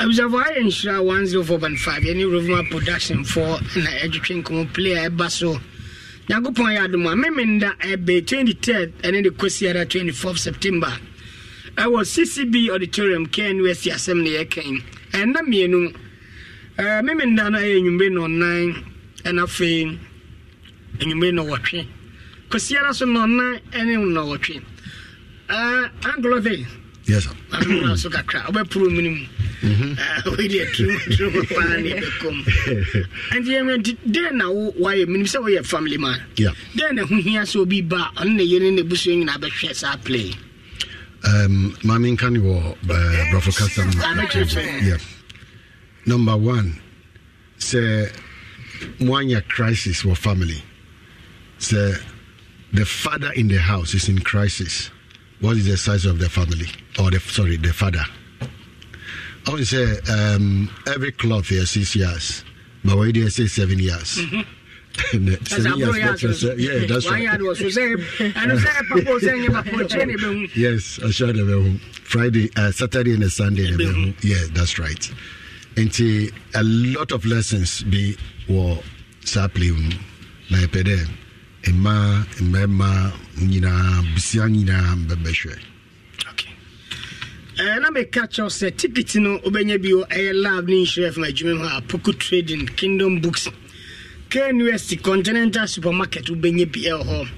Abusuafo ayɛ nhyira 104.5 yɛne rovuma production fo na ɛdwetwe nkɔmmɔ play a ɛba so nyankopɔn yɛ adom a memenda ɛbɛ 23rd ɛne de kɔsiara 24 september ɛwɔ ccb auditorium knus asɛm ne yɛkan ɛnna mmienu eh, memenda no ɛyɛ anwummere nɔnan ɛna afei anwummere nɔwɔtwe kɔsiara so nɔnan ɛne nɔwɔtwe anglothe yes sir. amena so kakra wobɛporo mu no mu. Wede turo paa ne ɛbɛkɔm ɛnti yɛmɛ nti dɛn na wo- woayɛ menim sɛ woyɛ family man. Dɛn na ho hia sɛ obi ba a, ɔno ne yere ne busua nyinaa bɛhwɛ saa play um, maame nka ne wɔ brɔfo kasa yeah. number one sɛ moanya crisis wɔ family. Sɛ the father in the house is in crisis. What is the size of the family? Or the sorry the father. I would say um, every cloth here six years but did I say seven years. And, uh, seven years not that's right wayɛ wɔ so sɛ ɛno sɛ papo sɛ nyɛ papokyɛ ne bɛhu Yes, I they will. Friday, uh, Saturday, and a Sunday. Yeah, that's right. And a lot of lessons be were sapling. Na epede, ema, emema, nyina, bisia nyina, mbebeshwe. Eh, na meka kyɛw sɛ ticket no wobɛnya bio ɛyɛ lab ne nhyerɛ fam adwuma mu a poko trading kingdom books knust continental supermarket wobɛnya bi ɛwɔ hɔ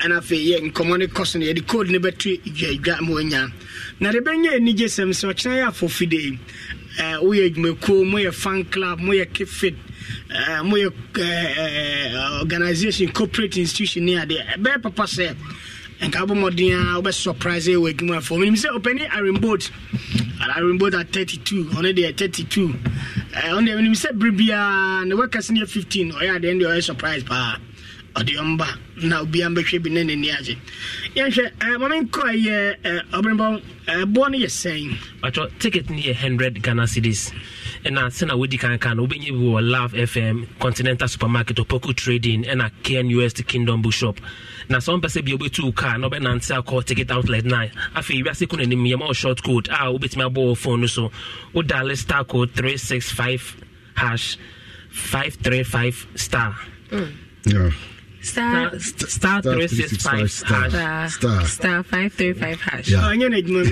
ɛna afei yɛ nkɔmmɔ no kɔ so no yɛde code no bɛto dwaadwa ma wanya na de bɛnya anigye sɛm sɛ ɔkyena yɛ afofide eh, woyɛ adwumakuo moyɛ fan club moyɛ kefit eh, moyɛ eh, eh, organisation corporate institution ne adeɛ ɛbɛyɛ papa sɛ nka wobɔ a wobɛsurprise wɔ adwumafoɔ menim sɛ ɔpani I remember that 32, Only the 32. Uh, on when you said Bribia, the workers near 15, or yeah, then they are surprised, pa. Or the umba, now be ambitious, in nene age. Yes, I'm going to Koi, uh, Obrenbaum, uh, born yes, saying. But uh, your ticket near 100 Ghana cities. ɛna sɛna wodi can. no wobɛnya bi will love fm continental supermarket opoku trading and a knust kingdom bookshop na sɛ wompɛ sɛ bia wobɛtu wo car na wobɛnante akɔ ticket outlet na afei wiase ko nanim yɛma wo short code a wobɛtumi abɔ wɔ phone no so. Wodale star code 365 hash 535 star. Yeah. Star, star 365 star, hash. Star, star. 535 hash. Yeah. ɔnyɛ no adwuma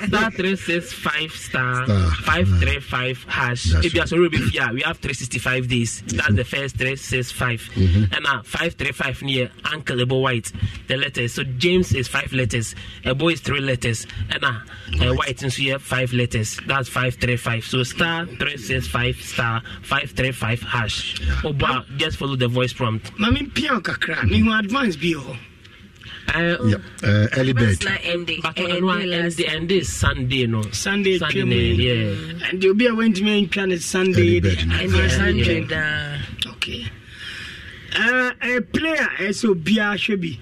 bi star 365 star. Star. 535 hash. That's if you are sorry with yeah we have 365 days. That's the first 365 Mhm. and now 535 near uncle Ebo Whyte the letters. So james is five letters. Ebo is three letters. And now uh, Whyte and so here five letters. That's 535 so star 365 star 535 hash. Oba, just follow the voice prompt. Ma maame pia kakra mehu advance bi hɔ Uh, yep. uh, early bird. But no, and, Sunday, no. Sunday, Sunday yeah. And you'll be a went to me and plan it Sunday. Bird, no. Okay. Uh, a player, so Bia Shebi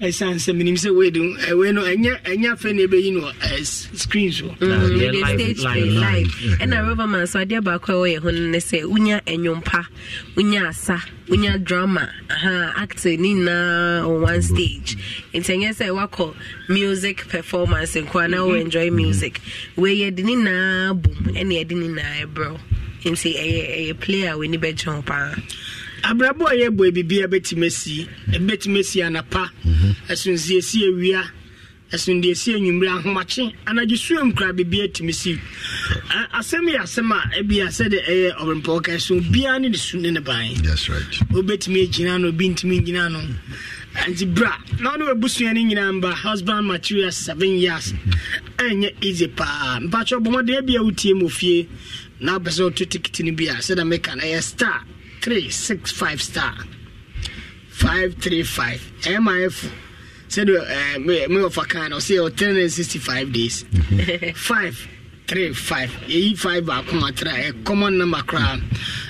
ɛsiane sɛ menim sɛ wei de ɛwei no ɛnyɛ ɛnyɛ afei na ɛbɛyi no screen so the stage play live ɛna roverman so adeɛ baako a ɛwɔ yɛ ho no ne sɛ wonya ɛnwompa wonya asa wonya drama aha acting ne nyinaa on one stage. Nti ɛnyɛ sɛ wakɔ music performance nkoa na wo enjoy music. Wei yɛde ne nyinaa bom ɛne yɛde ne nyinaa ɛbrɛ nti ɛyɛ ɛyɛ play a w'ani bɛgye ho paa abrabɔ a yɛbɔ ebibia bɛtumi asi bɛtumi asi anapa ɛsonsi esi ewia ɛsonde esi enyimire ahomakye anagye sua nkura bibia tumi si. Asɛm yɛ asɛm a ebi asɛ de ɛyɛ ɔbɛnpɔ ɔka so obiara ne de su ne ne ban. Obetumi egyina no obi ntumi gyina no. Nti bra na ɔno ebusua ne nyinaa mba husband material seven years ɛnyɛ easy paa. Mpatsɔ de ebi a wotie mu fie na abɛsɛ otu tikiti ne bi a sɛ dɛm ɛka na ɛyɛ star three six five star. five three five. Mif sɛdeɛ ɛɛ mi wɔ fa a na ɔsɛ yɛ three hundred and sixty five days. Five three five. Eyi five baako ma tra ɛ common number koraa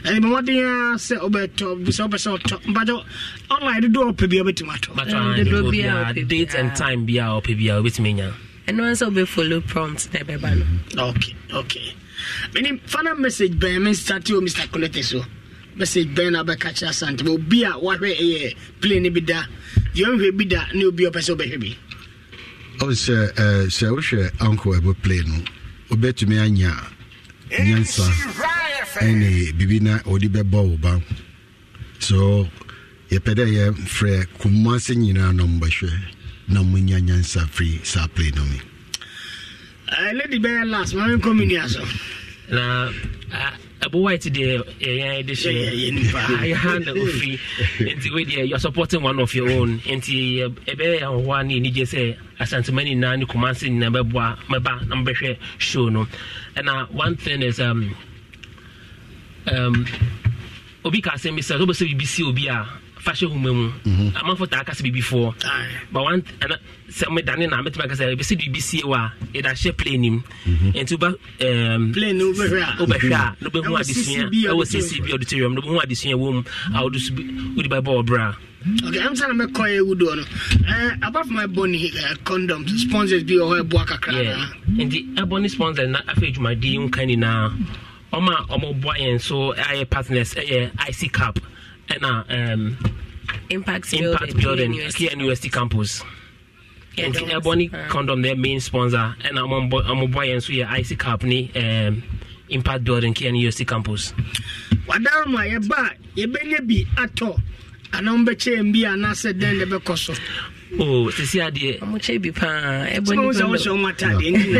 ɛni mɔden a sɛ ɔbɛtɔ bisɛ top. ɔtɔ mpatɔ online dodo ɔpɛ bi a ɔbɛtumi atɔ. bàtà mm, dodo bi a date and time bi a ɔpɛ bi a ɔbɛtumi nya. ɛnu ansa ɔbɛ follow prompt na ɛbɛba mm-hmm. okay okay. Mɛ ni fana message bɛn mi start you, mr Collector. so message bɛn na bɛka kyerɛ asante ma obi a wahwɛ ɛyɛ play no bi da. Deɛ ɔnhwɛ bi da ne obi a ɔpɛ sɛ wobɛhwɛ bi. Sɛ sɛ wohwɛ uncle ɛbɔ play no. Wobɛtumi anya nyansa. Ɛne biribi na ɔde bɛbɔ wo ba. So yɛpɛ dɛ yɛfrɛ kumase nyinaa na ɔmbɛhwɛ na monya nyansa firi saa play no mi Eh, lady bɛyɛ last ma menkɔ me nua so na ah, ɛbo white deɛ yɛyɛ de Yeah, yeah, yeah, nipa. hyɛ na ofiri nti wei deɛ you're supporting one of your own. Nti ɛbɛyɛ ahohoa ne anigye sɛ asantema nyinaa ne kumase nyinaa bɛboa mɛba na mobɛhwɛ show no. Ɛna one thing is um, um, obi ka asɛm bi sɛ sɛ wobɛsɛ biribi si obi a fahyɛ homa mu. Mhm. Amanfo taa kasa bibifoɔ ba wan ana sɛ medane na mɛtumi akasa ɛbɛsɛ biribi sie wɔ a yɛda hyɛ plane nim mhm. nti woba ehm, wobɛhwɛ a. na wobɛhu mhm. adesua ɛwɔ sisi bi auditorium na wobɛhu adesua wɔ mu a wode so wode bible ɔbrɛ Okay, I'm trying to make a good one. Uh, apart from my bunny uh, eh, condom, sponsors be or a buaka crab. Yeah, and the sponsor, not a fake my deal, kind of now. Oma, Omo Boy, so I partners, a IC Cup ɛna um, impact, impact building knust campus. Nti ne condom their main sponsor. Ɛna ɔmɔboa yɛn so yɛ ic cap ne um, impact building knust campus. Wadaro mu a yɛba a yɛbɛnya bi atɔ. Anaa mbɛkyɛ bi anaasɛ dɛn na ɛbɛkɔ so Oh, sisi adeɛ ɔmokyɛ bi paa sɛ wohu sɛ wohyɛ ɔmo atadeɛ nti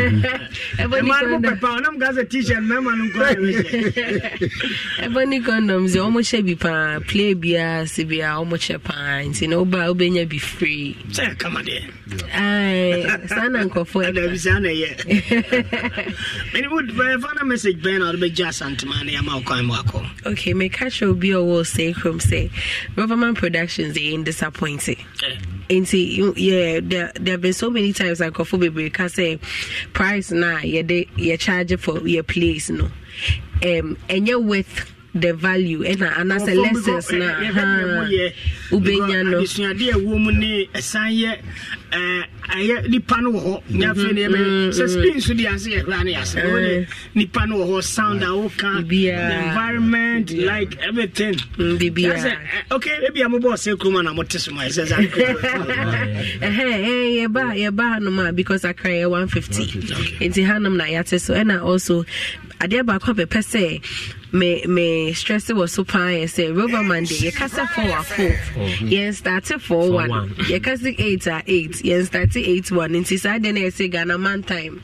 Ɛbɔ ne ɛma no condom. mopɛ paa ɔnam ka sɛ t-shirt mɛma no nkɔ ɛbɛhyɛ ɛbɔ ne condoms deɛ ɔmohyɛ bi paa play biaa se biaa ɔmokyɛ paa nti na woba a wobɛnya bi free. Sɛ kama deɛ Ai, saa na nkɔfoɔ dabi saa na ɛyɛ mene bɛfa na message bɛn na wode bɛgya asantema ne yɛma wo kwan mu akɔ okay meka kyerɛ obi a ɔwɔ sɛ kurom sɛ government productions yɛ in disappointed nti you- yeah there, there have been so many times i nkɔfo bebree ka sɛ price na yɛde yɛ charge for yɛ place no. Um, ɛnyɛ worth the value eh, ɛna anaasɛ lessons na wobɛnya no adesuade a ɛwɔ mu ne ɛsan yɛ eh, ɛyɛ nipa no wɔ hɔ. Ne afei ne yɛbɛyɛ sɛ screen so deɛ ase yɛhwɛ ne yɛasɛ eh. wone nipa no wɔ hɔ sound a woka the environment like everything. Mm, sɛ, eh, okay ebi a mobɔ ɔsɛ kurom a na mote so ma ɛsɛ sɛ yɛba yɛba hanom a because akra yɛ 150 nti hanom na yɛate so. Eh, ɛna also adeɛ baako a pɛpɛ sɛ me me stress was so paa yɛ sɛ roverman de yɛka sɛ 4 a 4 yɛn starte 4 1 yɛka sɛ 8 a 8 yɛn starte 8 1 nti saa deɛ na yɛsɛ ghana man time.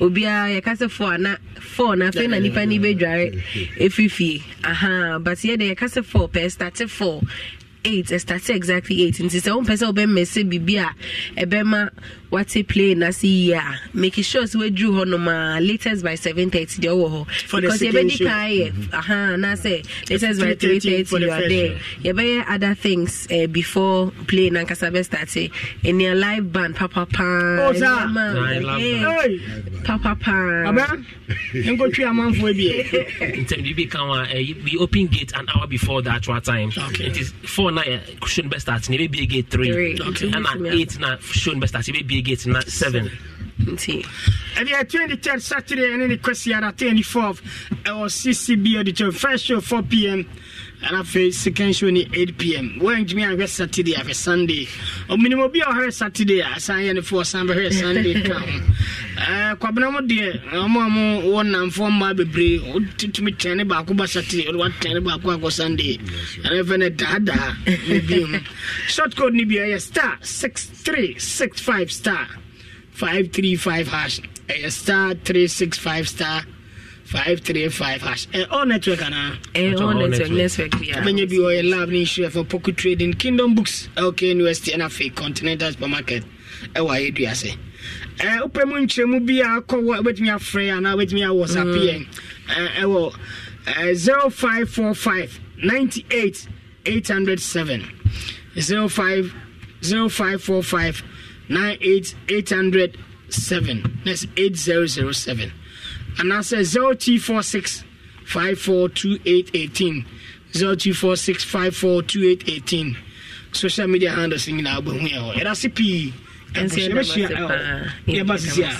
Obiara ah, yɛka sɛ 4 na 4 na afei na nipa ni bɛdware ɛfiri fie aha but yɛde yɛka sɛ 4 pɛ starte 4 eight ɛstarte exactly eight. Nti sɛ wompɛ sɛ wobɛmmɛsɛ biribi a ɛbɛma wate play na se yie a make sure sɛ woaduru hɔ nom a latest by 730 deɛ wowɔ For hɔ the because yɛbɛdi kan yɛ aha anaasɛ latest by 3:30 for 330 the you are there. yɛbɛyɛ other things uh, before play nankasa bɛstarte ɛnea live band papapaa papapaa aba nkɔtwe amanfoɔ bi ntɛm biribi ka ho a eh, we open gate an hour before the actual time. It is four seven na shown best start na ebe bie gate three. Ɛna eight na shown best start ebe bie gate na seven. nti ɛde yɛ 23rd saturday ɛne ne kwasiara 24 ɛwɔ ccb ɔde kyɛw first show 4 pm ɛna afei second show ne 8 pm woantumi anhwɛ saturday ahwɛ sunday. Ɔmenim obi a ɔhwɛ saturday a san yɛ ne fo ɔsan bɛhwɛ sunday ka ho. Eh, kwabena mo deɛ ɔmo a mo wɔ namfoɔ mmaa bebree wotumi tɛne baako ba saturday wode watɛne baako akɔ sunday. Ɛne fɛ no daadaa ne biom. Short code ne bia ɛyɛ star 6365 star 535 hash. Ɛyɛ star 365 star 535 hash. Ɛ all network anaa ɛyɛ all network network. biara bɛnya bi ɔyɛ lab ne nhyerɛ fo pocket trading? Kingdom books lk university ɛna afei continental supermarket. Ɛwɔ ayɛdua ase Eh, wopɛ mu nkyerɛmu bi a akɔ wɔ wobɛtumi afrɛ yɛ anaa wobɛtumi awɔ sape yɛn Eh, ɛwɔ eh, 0545 98 807 05 0545 98 807 that's 8007 anaasɛ 0246 542818 0246 542818 social media handles nyinaa wobɛhu yɛ hɔ. Yɛda se pii Ɛnso yɛda mo ase paa. yɛba sisi a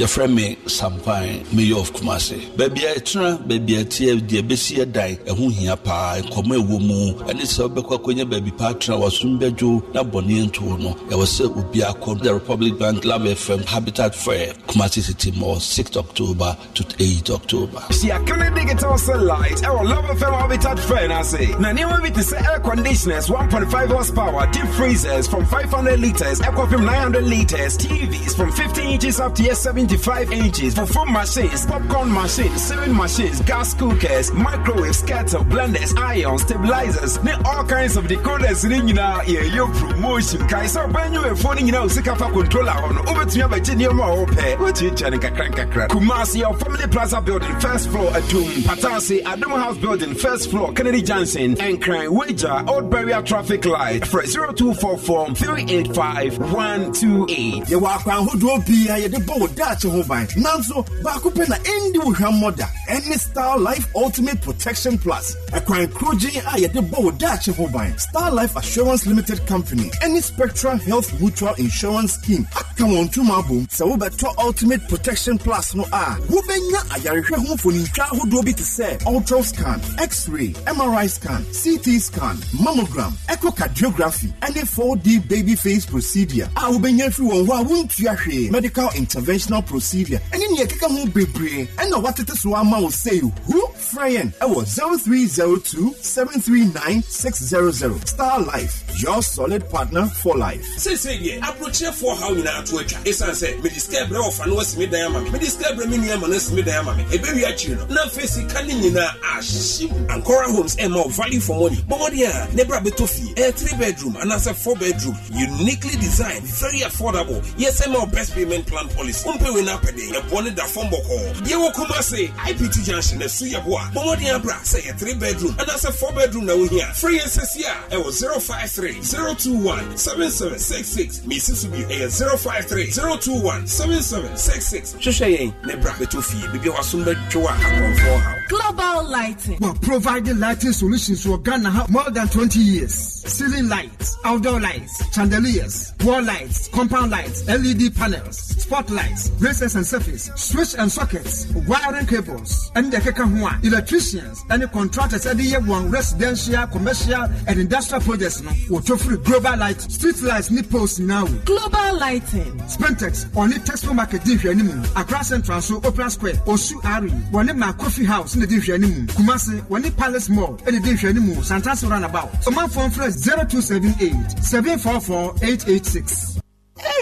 yɛfrɛ me sankwan mayor of kumase baabi a ɛtena baabi a ɛteɛ deɛ ɛbɛsi ɛdan ɛho hia paa nkɔmmɔ ɛwɔ mu ɛne sɛ wobɛkɔ akɔnya baabi paa tena wasom bɛdwo na bɔne ntoo no. Ɛwɔ sɛ obi akɔ the republic bank Luv FM habitat fair kumase city mall 6 october to 8 october. Siakane Digital Sunlight, our Luv FM habitat fair na say. Na nneɛma bi te sɛ air conditioners 1.5 horsepower, deep freezers from 500 liters, Aquafilm 900 liters, TVs from 50 inches up to yes, 75 inches, for food machines, popcorn machines, sewing machines, gas cookers, microwaves, kettle, blenders, iron, stabilizers, all kinds of decoders ne nyinaa yɛyɛ promotion. Kae sɛ ɔbɛn nyi wɔ phone nyinaa osika fa controller hɔ no, wobɛtumi abɛgye nneɛma a wɔpɛ. Wotuatua ne nkakra nkakra. Kumasi, your family plaza building, first floor, Adum. Patasi, Adum House building, first floor, Kennedy Johnson, and Crane, Wager, Old Barrier Traffic Light, for 0244 385 128. yɛwɔ akwan ahodoɔ pii a yɛde bɔ wo daakye ho ban. Nanso baako pɛ na ɛndi wo hwammɔ da ɛne star life ultimate protection plus. Ɛkwan korogyen a yɛde bɔ wo daakye ho ban. Star life assurance limited company. Ɛne spectral health mutual insurance scheme. Aka wɔn ntoma abom. Sɛ wobɛtɔ ultimate protection plus no a wobɛnya ayarehwɛ ho mfonintwa ahodoɔ bi te sɛ ultrascan x-ray mri scan ct scan mammogram echocardiography ɛne 4d baby face procedure a wobɛnya firi wɔn hɔ a wontua hwee. Medical interventional procedure. Ɛne nea ɛkeka ho bebree. Ɛna watete so ama wo sei hu frɛ yɛn ɛwɔ 0302 739 600 star life your solid partner for life. Seesei deɛ aborɔkyerɛfoɔ haw nyinaa to atwa. Ɛsiane sɛ mede sika brɛ wɔfa no wasimi dan ama me. Mede sika brɛ me nua ma no asimi dan ama me. Ɛbɛwie akyiri no na afei sika no nyinaa ahye mu. Ankora homes ɛma wo value for money. Bɔmmɔden a ne bra bɛtɔ fie. Ɛyɛ 3 bedroom anaasɛ 4 bedroom. Uniquely designed fine, very affordable. Yes, I'm our best payment plan policy. Umpe we na pede, ya bwone da fombo ko. Ye wo kuma se, IPT Junction, e su ya bwa. Momo di abra, say a three bedroom, and that's a four bedroom na here. Free SSR, e wo 053 021 7766. Mrs. Ubi, e 053 021 7766. Shusha ye, ne bra, beto fi, bibi wa sumbe chwa, akon for how. Global Lighting. We're providing lighting solutions for Ghana more than 20 years. Ceiling lights, outdoor lights, chandeliers, wall lights, compound lights, LED panels, spotlights, braces and surface, switch and sockets, wiring cables, and the keka hua, electricians, and the contractors at the one residential, commercial, and industrial projects. No, will free global light, street lights, nipples now. Global lighting. Spentex, on the textile market, di hwɛ anim. Accra Central so Opera Square, Osu Ari, wɔne ma Coffee House ne di hwɛ anim. Kumasi, wɔne Palace Mall ne di hwɛ anim. Santasi Roundabout. Ɔmanfoɔ mfrɛ 0278 744 886.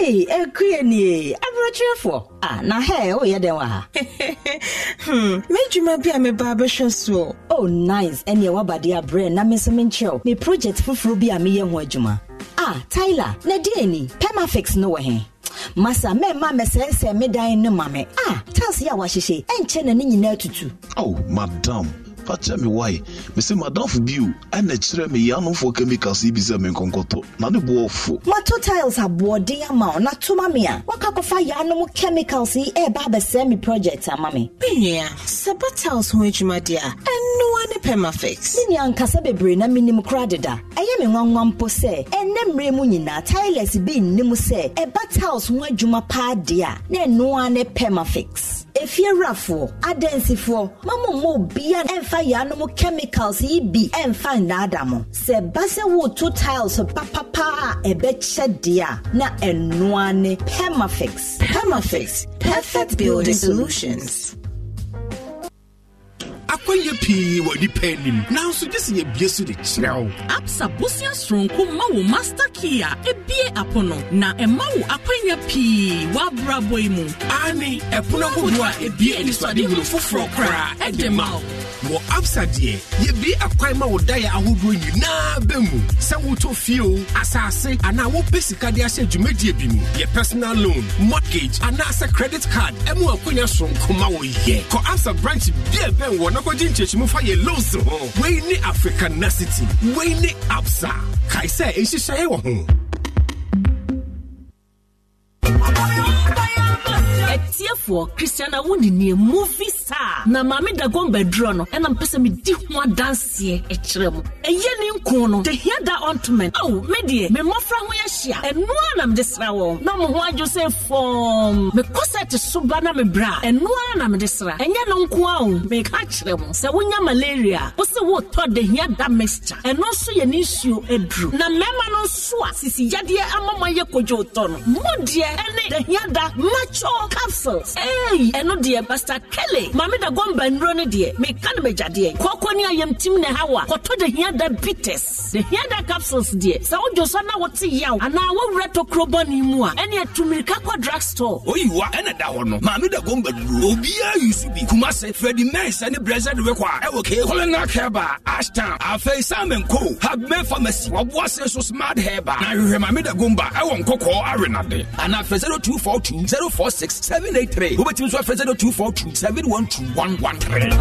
Hey, ɛkuɛ nie kyerɛkyerɛfoɔ a na hɛ woyɛ dɛn wɔ ha m'adwuma bi a meba bɛhwɛ so. Oh nice. Ɛneɛ woabade aberɛ na me nso menkyerɛw me project foforɔ bi a meyɛ ho adwuma ah tyler na deɛ ni permafix no wɔ he. Masa mɛma mɛsɛɛsɛ me dan no ma me. Ah yi a wahyehyɛ ɛnkyɛ na ne nyinaa tutu. Oh madam fakyɛ me wae mese madamfo bio ɛna kyerɛ me yɛanomfoɔ chemicals yi bi sɛ menkɔnkɔtɔ. Na ne boɔ fo mato tiles aboɔden ama wo na toma me a waka kɔfa yɛanom chemicals yi ɛɛba abɛsɛe me project ama me. Menua sɛ ba tiles ho adwuma deɛ a ɛnoa ne permafix. Ne nea nkasa bebree na menim kora deda. Ɛyɛ me nwanwa mpo sɛ ɛnnɛ mmerɛ mu nyinaa tiles bi nnim sɛ ɛba tiles ho adwuma paa deɛ a na ɛnoa ne permafix. Efiewurafoɔ adansifoɔ mama mma obia ɛmfa yɛanom chemicals yi bi ɛmfa nnaada mo. Sɛ ɛba sɛ woto tiles papapaa a ɛbɛkyɛ deɛ a na ɛnoa ne permafix. Permafix perfect building solutions akɔnyɛ pii wɔ nipa anim nanso gye sɛ yɛbie so de kyerɛ wo. Absa bosea soronko ma wo master key a ebie apono na ɛma wo akɔnya pii w'abrabɔ yi mu. Ane ɛpono ahodoɔ a ebie anisoadehunu foforɔ koraa ɛde ma wo. Wɔ absa deɛ yɛbie akwan ma wo daeɛ ahodoɔ nyinaa bɛ mu. Sɛ wotɔ fie o asase anaa wopɛ sika de ahyɛ dwumadie bi mu yɛ personal loan mortgage anaasɛ credit card ɛmu akɔnya soronko ma wo yɛ kɔ absa branch bia bɛn wɔ na kɔgye nkyɛkyimu fa yɛ loans ho. Wei ne africanacity wei ne absa. Kae sɛ nhyehyɛeɛ wɔ ho atiefoɔ christiana wo nenie movie star. Na maame dagon bɛdurɔ no ɛna mpɛ sɛ ɛkyerɛ mu ɛyɛ no the hia da ontment ao me deɛ me mmɔfra ho yɛhyia ɛnoa na mede sra wɔn. Na mo ho adwo sɛ fɔm mekɔ sɛ te so ba na mebrɛ a ɛnoa na mede sra. Ɛnyɛ no nko a o meka kyerɛ mo. Sɛ wonya malaria wo sɛ the hia da mixture ɛno nso yɛ ne nsuo aduru. Na mmarima no nso a sisi yadeɛ ama mo tɔ no mo deɛ ɛne the hia da macho capsules ɛy ɛno deɛ pastor kelly. Maame da gɔmba nnuro no deɛ meka no magyadeɛ kɔkɔ ne ayamtim ne ha wa kɔtɔ de hia da bitters de hia da capsules deɛ sɛ wodwo so na wote yaw anaa wowura tokuro bɔne mu a ɛne atumirika kɔ drug store oyiwa ɛna da hɔ no da gɔmba duro obiara yusu bi. Kuma sɛ fredi mens ne brɛsɛ de wekɔ a ɛwɔ kee kɔlena kɛba ashtown afei simon co habme pharmacy. Wɔboa se so smart herba na hwehwɛ maame da gomba ɛwɔ nkɔkɔɔ arenade. Anaa frɛ 0242 046 783 wobɛtumi nso afrɛ 0242 712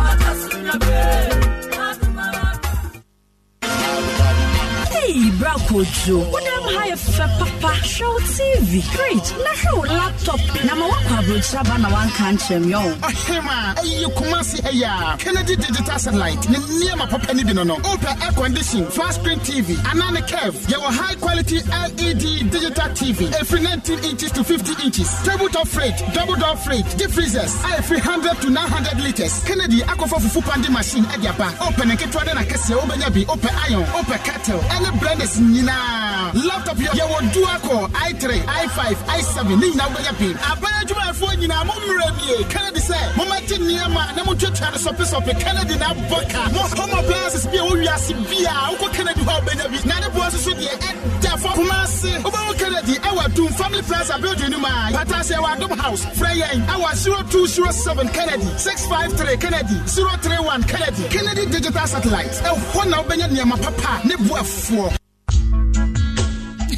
Hey, Brakojo, what am I fɛ papa? Show TV, fridge, na hwɛ laptop, na ma wakɔ aburokyerɛ ba na wanka nkyerɛ me ɔn. Ɔhema, ɛyɛ Kumasi ɛyɛ Kennedy Digital Satellite, ne nneɛma papa ne bi no no. Wopɛ air condition, flat screen TV, anaa ne curve, yɛwɔ high quality LED digital TV, ɛfiri 19 inches to 50 inches, tabletop fridge, double door fridge, deep freezers, ayɛ firi 100 to 900 litres. Kennedy akɔfɔ fufu pandi machine ɛde aba. Wopɛ ne nketewa de na kɛseɛ, wobɛnya bi. Wopɛ iron, wopɛ kettle, ɛne blenders nyinaa. Laptop yɛ yɛwɔ dual core i3, i5, i7, ne nyinaa wobɛnya bi. Aban adwumayɛfoɔ nyinaa mo mmerɛ nie. Kennedy sɛ, mommɛgye nneɛma na montwatwa no sɔpesɔpe. Kennedy na abɔ ka. Mo home appliances bi a ɛwɔ wiase bi a wokɔ Kennedy hɔ wobɛnya bi. Na ne boɔ nso so deɛ ɛda fɔ Kumasi. Wobɛwɔ Kennedy ɛwɔ Adum Family Plaza building no mu a Patasɛ wɔ Adum House. Frɛ yɛn ɛwɔ 0207 Kennedy 653 Kennedy 031 Kennedy. Kennedy Digital Satellite. Ɛhɔ na wobɛnya nneɛma papa ne boafoɔ.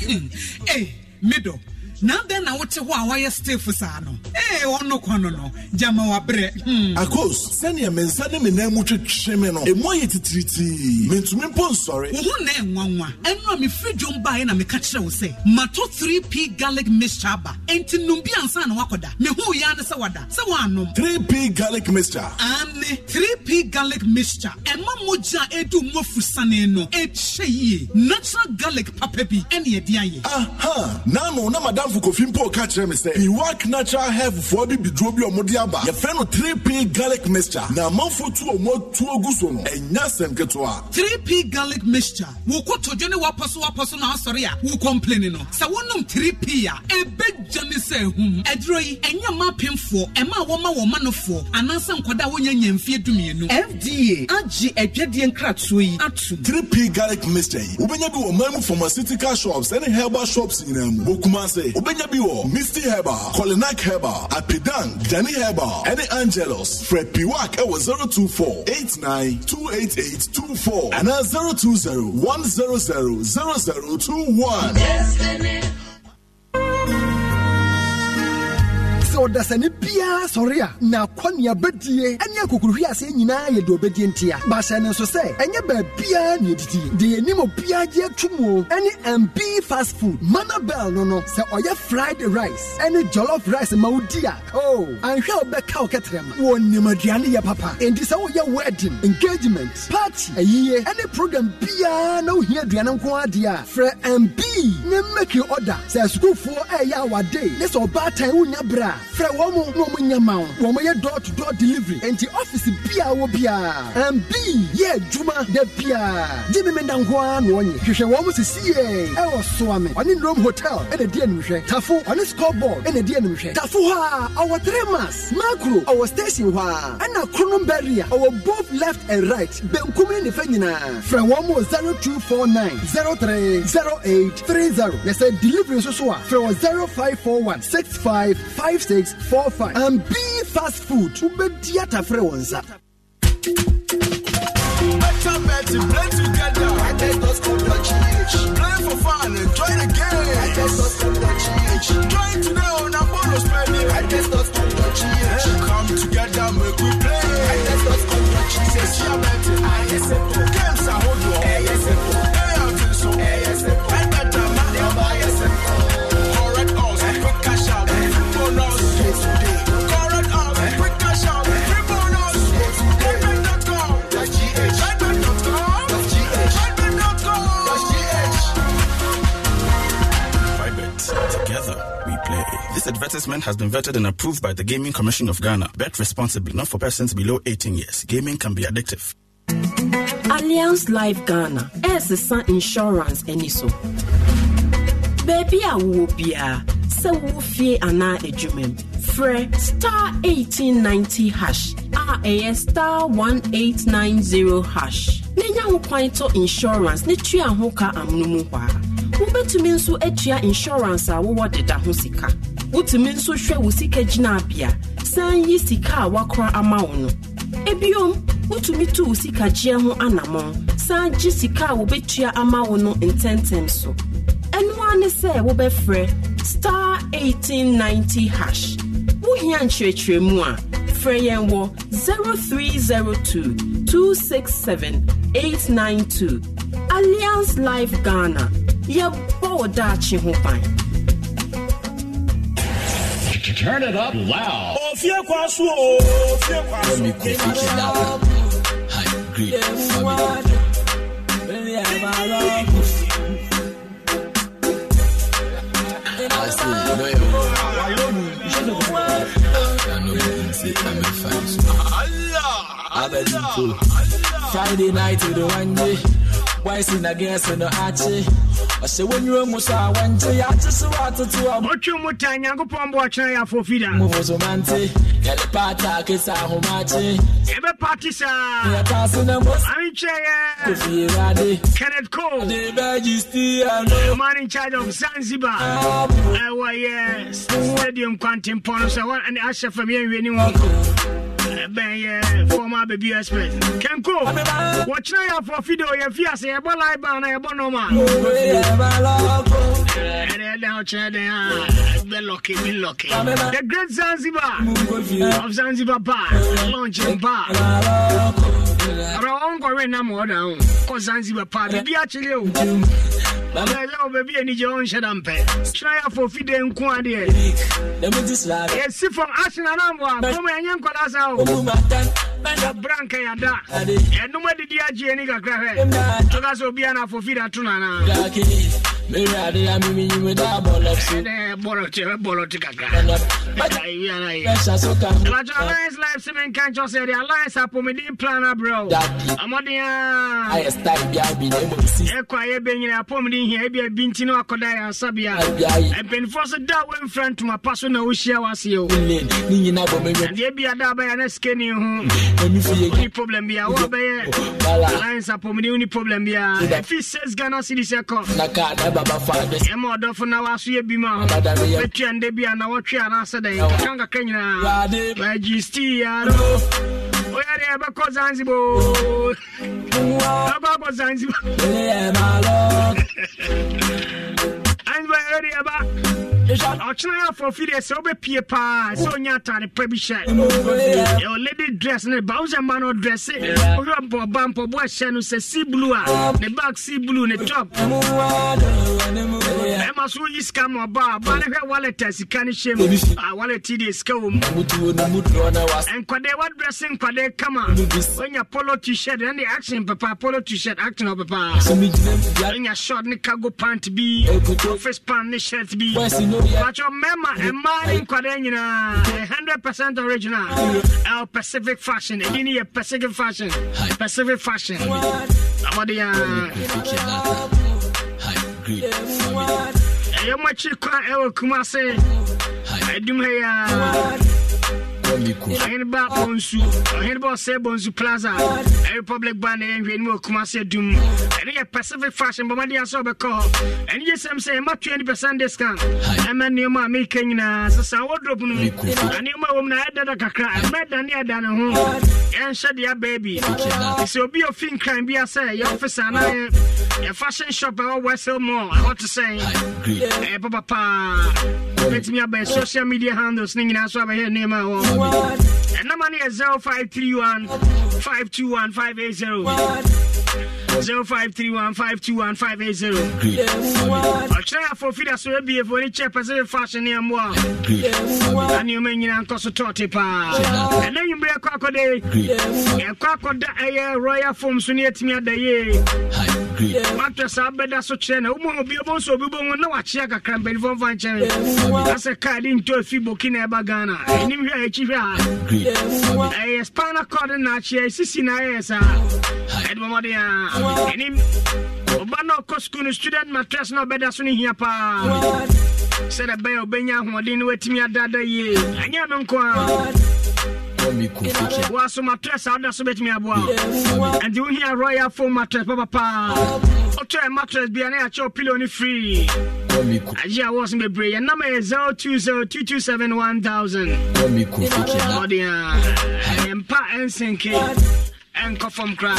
Hey, middle. Na dɛn na wote hɔ a wayɛ stefo saa no. Ee ɔno kɔ no no. Gyama wabrɛ. Akos sɛnea me nsa ne me nan mu twetwe me no ɛmu ayɛ titiritii mentumi mpo nsɔre. Wo ho na ɛnwanwa ɛno a mefiri dwom baeɛ na meka kyerɛ wo sɛ mato 3p garlic mixture aba. Enti nom bi ansa na wakɔda mehu yɛ ne sɛ wada sɛ woanom 3p garlic mixture. Ane 3p garlic mixture. Ɛma mogya a ɛdu mu afusane no ɛkyɛ yie. Natural garlic papa bi ɛne ɛde ayɛ. Aha nano na madam asafo kofi mpo ka kyerɛ me sɛ iwak natural health foɔ bi biduro bi ɔmo de aba yɛfrɛ no 3p garlic mixture. Na amanfo tu ɔmo atuo gu so no ɛnya asɛm ketewa 3p garlic mixture. Wokɔ todwo ne wapɔ so wapɔ so na asɔre a wo complain no sɛ wonom 3p a ɛbɛgya ne sɛ ahum ɛduro yi ɛnyɛ ma apemfoɔ ɛma a wɔma wɔn manofoɔ anaasɛ nkɔda a wɔnya nya mfeɛ dumienu fda agye adwadeɛ nkratoɔ yi atom 3p garlic mixture yi wobɛnya bi wɔ man mu pharmaceutical shops ɛne herbal shops nyinaa mu wɔkuma sɛ wobɛnya bi wɔ misty herbal colinac herbal apidan dani herbal ɛne angelos fred piwak ɛwɔ 024 89 anaa 020 100 0021 sɛ ɔdasani biara sɔre a na akɔnea bɛdie ne akokuruhwe aseɛ nyinaa yɛ deɛ ɔbɛdie ntia. Bahyɛ ne nso sɛ ɛnyɛ baabiara ne ɛdidi deɛ yɛnim obiara gye ato mu o ɛne mb fast food mana bell no no sɛ ɔyɛ fried rice ɛne jollof rice ma wodi a o anhwɛ a wobɛka wo kɛtrɛma wɔnim aduane yɛ papa. Enti sɛ woyɛ wedding engagement party ayie ɛne program biara na wohia aduane nko adeɛ a frɛ mb ne make order. Sɛ asukuufoɔ ɛyɛ awade ne sɛ ɔbaatan wonya berɛ a frɛ wɔn mo na wɔn nyɛ ma wo. Wɔn yɛ door to door delivery. Nti ɔfisi bia wɔ bia mb yɛ adwuma da bia gye mi mi da nko ara na wɔnyɛ hwehwɛ wɔn sisi yɛ ɛwɔ soame. Ɔne nrom hotel ɛna di anim hwɛ tafo ɔne scoreboard ɛna di anim hwɛ tafo hɔ a ɔwɔ three mass makro ɔwɔ station hɔ a. Ɛna kronomberry a ɔwɔ both left and right. Benkum ne nifa nyinaa. Frɛ wɔn mo zero two four nine zero three zero eight three zero. Na sɛ delivery nso so a frɛ wɔ zero five four one six five five six four five and be fast food wobɛdi atafrɛ wɔ nsa Better bet to play together. I take those Play for fun, enjoy the game. I take those Join today on a bonus spending. I take those Come together, make we play. This advertisement has been vetted and approved by the Gaming Commission of Ghana. Bet responsibly, not for persons below 18 years. Gaming can be addictive. alliance life ghana ɛresesa insurance ani so baabi a wowɔ biara sɛ wowɔ fie frɛ star 1890 hash a star 1890 hash na nya ho kwan tɔ insurance ne tua ho ka amono mu hɔ a wobɛtumi nso atua insurance a wowɔ deda ho sika. Wotumi nso hwɛ wo sika gyinabea san yi sika a wakora ama wo no. Ebiom wotumi tu wo sikagyeɛ ho anammɔn san gye sika a wobɛtua ama wo no ntɛntɛm so. Ɛno a ne sɛ wobɛfrɛ star 1890 hash. Wohia nkyerɛkyerɛmu a frɛ yɛn wɔ 0302 267 892 alliance life ghana yɛbɔ wo daakye ho ban Turn it up loud. Ofie kwaso o, ofie kwaso. Great family. I say, you know, you I know you say I'm a fan. so. Friday night to the one day. Why sin against no ache? ɔhyɛ w'anwura mu so a wɔnkye yɛakye so wɔatoto a ɔtwe mu ta nyankopɔn bɔ ɔkyena yɛ afofida mofo so mante. Yɛde paataake sɛ ahomakye yɛbɛpate saa yɛtaase na mos arenkyɛɛ kofie wade kenneth cole. De bɛgye stiano man in charge of zanzibar. Ɛwɔ uh, yɛ stadium kwantempɔn no sɛ hɔ ne ahyɛ fam yɛnwieni wɔ bɛn yɛ former baby express kenko wɔkyena yɛ afɔ video yɛ fi ase yɛbɔ live band na yɛbɔ nɔma the great zanzibar. Of zanzibar bar launching bar ara ɔnkɔwe nam ɔda ho kɔ zanzibar bar biribi akyere o bɛsɛ wo baabi anigye ɔnhyɛ da mpɛ kyerɛ afɔ fide nko adeɛ yɛsi fam asen anamboa kom ɛnyɛ nkɔda sa o bra nka yɛda ɛnom adidi agye ani kakra hwɛ ɔka sɛ obia na afɔ fide ato no anaa bɔlɔte kakra alliance life sɛ menka nkyɛ sɛ de alliance apɔmeden plan a a yɛbɛnyina apɔmden hia ebia bi nti ne wakɔda yɛ asabea mpanifoɔ so da wɔmfra ntoma pa so na wohyia waseɛ o adeɛ bia da bɛyɛ na sikani ho woni problem bia woabɛyɛ alliance apɔmden woni problem bia ɛfi 6 ghana ɛma ɔdɔfo na waso yɛ bi ma bɛtua ndɛ bi a na wɔtwe anaasɛ dɛn kakra nkakra nyinaa bagyi stiaro woyɛ deɛ ɛbɛkɔ zanzibo ɛbɛkɔ zanzibo zanzibo yɛrɛ ɛba ɔkyena afɔ fide sɛ wobɛpie paa. Sɛ ɔnya atade pa bi hyɛ. Lady dress ne ba wo sɛ ma no ɔdrɛse wohwɛ mpɔba mpɔboa hyɛ no sɛ sea blue a ne back sea blue ne top. Ɛma so woyi sika ma ɔba. A ba ne hwɛ wallet a sika no hyɛ mu. Wallet deɛ sika wɔ mu. Nkwadaa wadrɛse nkwadaa kama. Wonya polo t-shirt ɛne de action papa polo t-shirt action ɔ papa. Wonya short ne cargo pant bi office pant ne shirt bi Pacho mema nyinaa ɛyɛ hundred percent original. Ɛwɔ pacific fashion ni pacific fashion pacific fashion. Amadi ya ɛyɛ mo akyi kwan ɛwɔ kumase ɛdum ha ya ɔhene ba bɔnsu ɔhene ba ɔsɛ bɔnsu plaza. Republic ba na yɛnhwɛ anim ɔkuma sɛ dum ɛne yɛ pacific fashion bɔmmɔden sɛ wobɛkɔ hɔ ɛne gye sɛm sɛ ɛma 20 percent discount. Ɛma nneɔma a meka nyinaa sɛ saa wodrop no nneɔma a wɔ mu na ɛdada kakra ɛmɛda ne ɛda ne ho. Yɛnhyɛ deɛ abaa bi sɛ obi a ɔfi nkran bia sɛ yɛ office anaa yɛ fashion shop a ɛwɔ wesel mall. Ɛhɔ te sɛn ɛyɛ papa paa bɛtumi aba social media handles. Ne nyinaa so abɛyɛ nneɛma a wɔ yɛ 0531 521 580 0531 521 580 ɔkyerɛ afɔ fida so abiefo ne kyɛ pɛ sɛ fashion ne ammoa a nneɔma nyina nkɔ so tɔɔte paa ɛna nwumberɛ ɛkɔ akɔde yɛkɔ akɔda ɛyɛ royal foam so ne yɛtumi ada yie matɔ saa bɛda so kyerɛ na womu obi ɔbɔ nso obi bɔ na wakyea kakra mpanifɔ mfa nkyɛn asɛ kaade ntɔ afi burkina ɛba ghana. Ɛnim hwɛ a ɛkyi hwɛ a ɛyɛ spana cɔd na akyeɛ ɛsisi na ayɛyɛ saa ɛde bɔmmɔden a ɛnim ɔba na ɔkɔ skul no student matress na ɔbɛda so no hia paa sɛdɛ bɛyɛ ɔbɛnya ahoɔden no watumi adada yie ɛnyɛ no nko a waso matress a woda so bɛtumi aboa ɛnti wohia royal foam matress papapaa wotɔɛ matress bia na yɛakyɛ wo pillow no free. Agye a wɔ so bebree. Yɛ nama yɛ 020227 1000 ɔde ɛnsenke ɛnkɔ fam koraa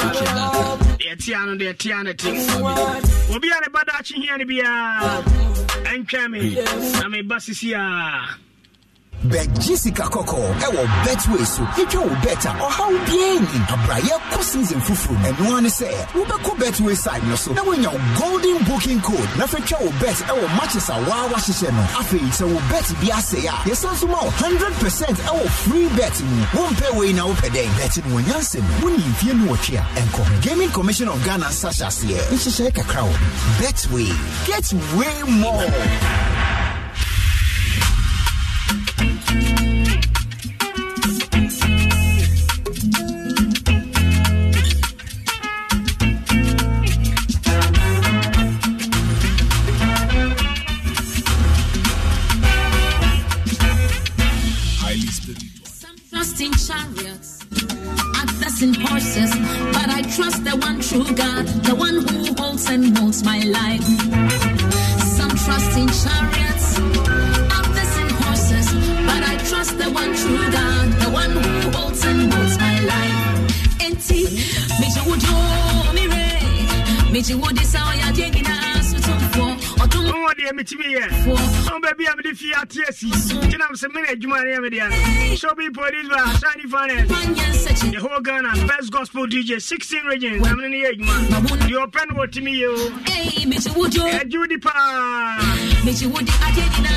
deɛ no deɛ no te obi a ne ba daakye hia no biaa ɛntwɛ me na meba sisi a bɛgye sika kɔkɔɔ ɛwɔ betway so twitwa wo bet a ɔhaw biara nni abrayɛ kɔ season foforɔ mu ɛnoa ne sɛ wobɛkɔ betway side no so na woanya wo golden booking code na fɛtwa wo bet ɛwɔ matches a waa wahyehyɛ no afei sɛ wo bet bi asɛe a yɛsan so ma wo 100 percent ɛwɔ free bet mu wompɛ wei na wopɛ dɛn bet no wɔnya nsɛm wone mfie no wɔtwe a ɛnkɔ ho gaming commission of ghana nsa hyɛ aseɛ nhyehyɛe kakra wɔ betway get way more metumi yɛ ɔn baabi a mede fie ate asi gyina m sɛ mene adwuma ne yɛmede ano shopping police ba shiny finance the whole ghana best gospel dj 16 regions na mene ne yɛ adwuma deɛ ɔpɛ no wɔtumi yɛ o ɛgye wodi paa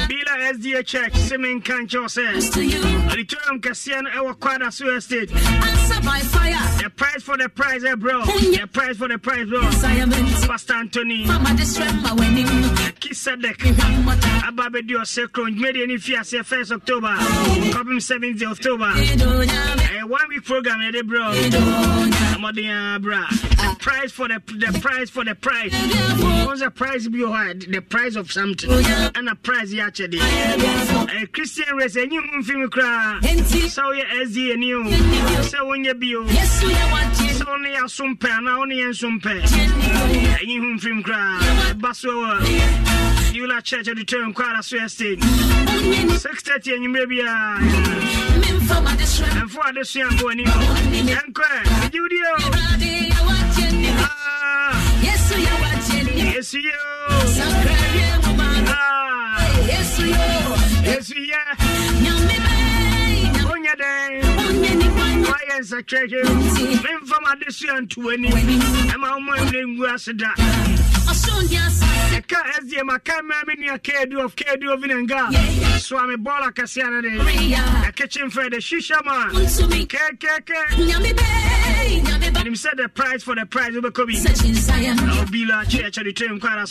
bila sda church sɛ menka nkyɛw sɛ auditorium kɛseɛ no ɛwɔ Kwadaso estate. The price for the price eh, bro? The price for the price bro. Pastor anthony. Kisadek aba bɛdi ɔsɛ kron dwumadeɛ no fi aseɛ 1st october. Kɔpem 7th october. Ɛyɛ one week program yɛde brɛ mmɔden a bra the price for the, the price for the price. Wɔn sɛ price wɔ hɔ a the price of something? Ɛna price yɛ akyɛdeɛ ɛyɛ christian race ɛnyi ho mfim koraa sɛ woyɛ sda ni o sɛ wonyɛ bio sɛ wo ne yɛ aso mpɛ anaa wo ne yɛ nso mpɛ ɛnyi ho mfirim koraa ɛba so wɔ Eula Church Auditorium Kwara so estate 6:30 anwummerɛ biara ɛmfo adesua mbɔ anim yɛnkɔ ɛgye wodi o yesu ye o Ah, yesu yɛ wonyɛ dɛn woayɛ nsɛkrɛhwɛ memfam adesua nto w'ani ɛma woma mmerɛ ngu ase da ɛka sdm aka mmaa me nua kadu of kadu vinanga so a me bɔɔla kɛseɛ no de. Ɛkekye mfɛ de shisha ma. Kɛkɛkɛ nim sɛ the price for the price wobɛkɔ bi obila church ade tam kwara